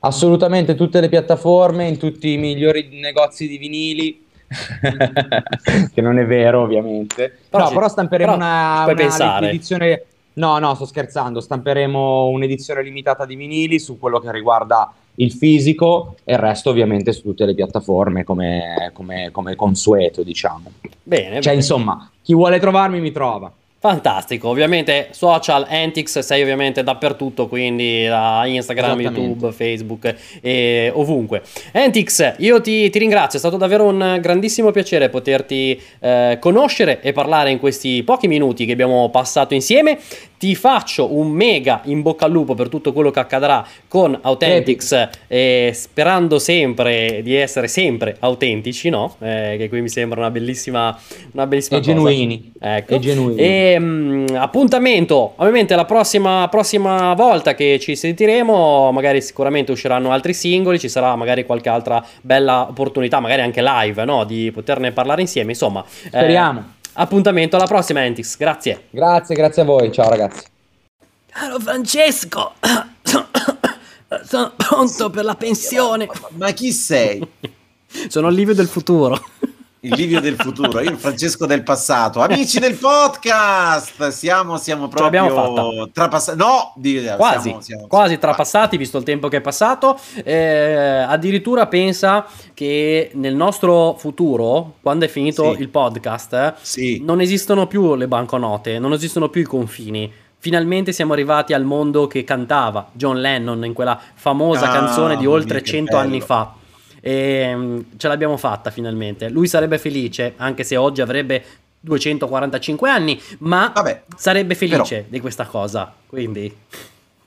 Assolutamente tutte le piattaforme, in tutti i migliori negozi di vinili. <laughs> che non è vero, ovviamente. Però, no, però stamperemo però una, una edizione No, no, sto scherzando. Stamperemo un'edizione limitata di vinili su quello che riguarda il fisico e il resto ovviamente su tutte le piattaforme come, come, come consueto, diciamo. Bene. Cioè, bene. insomma, chi vuole trovarmi mi trova. Fantastico, ovviamente social, Antix, sei ovviamente dappertutto, quindi da Instagram, YouTube, Facebook e ovunque. Antix, io ti, ti, ringrazio, è stato davvero un grandissimo piacere poterti eh, conoscere e parlare in questi pochi minuti che abbiamo passato insieme. Ti faccio un mega in bocca al lupo per tutto quello che accadrà con Authentics, eh, sperando sempre di essere sempre autentici, no? Eh, che qui mi sembra una bellissima, una bellissima e cosa. genuini. Ecco. E genuini. E, ehm, appuntamento, ovviamente la prossima, prossima volta che ci sentiremo, magari sicuramente usciranno altri singoli, ci sarà magari qualche altra bella opportunità, magari anche live, no? di poterne parlare insieme, insomma. Eh, Speriamo. Eh, appuntamento alla prossima, Entix, grazie. Grazie, grazie a voi, ciao ragazzi. Caro Francesco, <coughs> sono pronto per la pensione. Ma chi sei? <laughs> Sono il Livio del futuro il Livio del futuro, io il Francesco del passato. Amici del podcast, siamo, siamo proprio trapassati. No, di, quasi, siamo, siamo, quasi trapassati, visto il tempo che è passato. Eh, addirittura pensa che nel nostro futuro, quando è finito sì. il podcast, sì. non esistono più le banconote, non esistono più i confini finalmente siamo arrivati al mondo che cantava John Lennon in quella famosa ah, canzone di oltre 100 anni fa. E um, ce l'abbiamo fatta finalmente. Lui sarebbe felice, anche se oggi avrebbe 245 anni, ma Vabbè, sarebbe felice però... di questa cosa. Quindi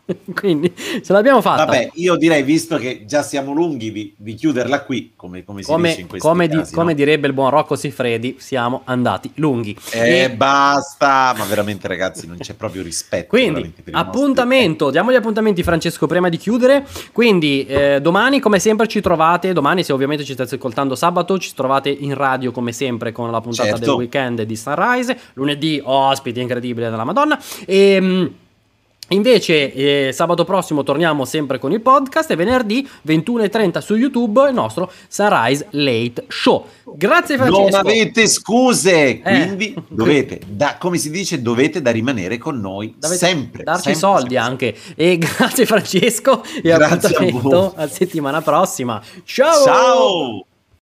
<laughs> Quindi ce l'abbiamo fatta. Vabbè, io direi, visto che già siamo lunghi, di, di chiuderla qui, come, come si come, dice in questi come casi, di, Come direbbe il buon Rocco Siffredi, siamo andati lunghi. Eh, e basta, ma veramente ragazzi non c'è proprio rispetto. Quindi, appuntamento, nostri... diamo gli appuntamenti Francesco prima di chiudere. Quindi, eh, domani come sempre ci trovate, domani se ovviamente ci state ascoltando sabato, ci trovate in radio come sempre con la puntata certo. del weekend di Sunrise. Lunedì ospiti incredibile della Madonna. E... Invece eh, sabato prossimo torniamo sempre con il podcast e venerdì 21.30 su YouTube il nostro Sunrise Late Show. Grazie Francesco. Non avete scuse, eh. quindi <laughs> dovete, da, come si dice, dovete da rimanere con noi dovete sempre. Darci sempre, soldi sempre. anche. E <laughs> grazie Francesco e grazie appuntamento a, a settimana prossima. Ciao! Ciao!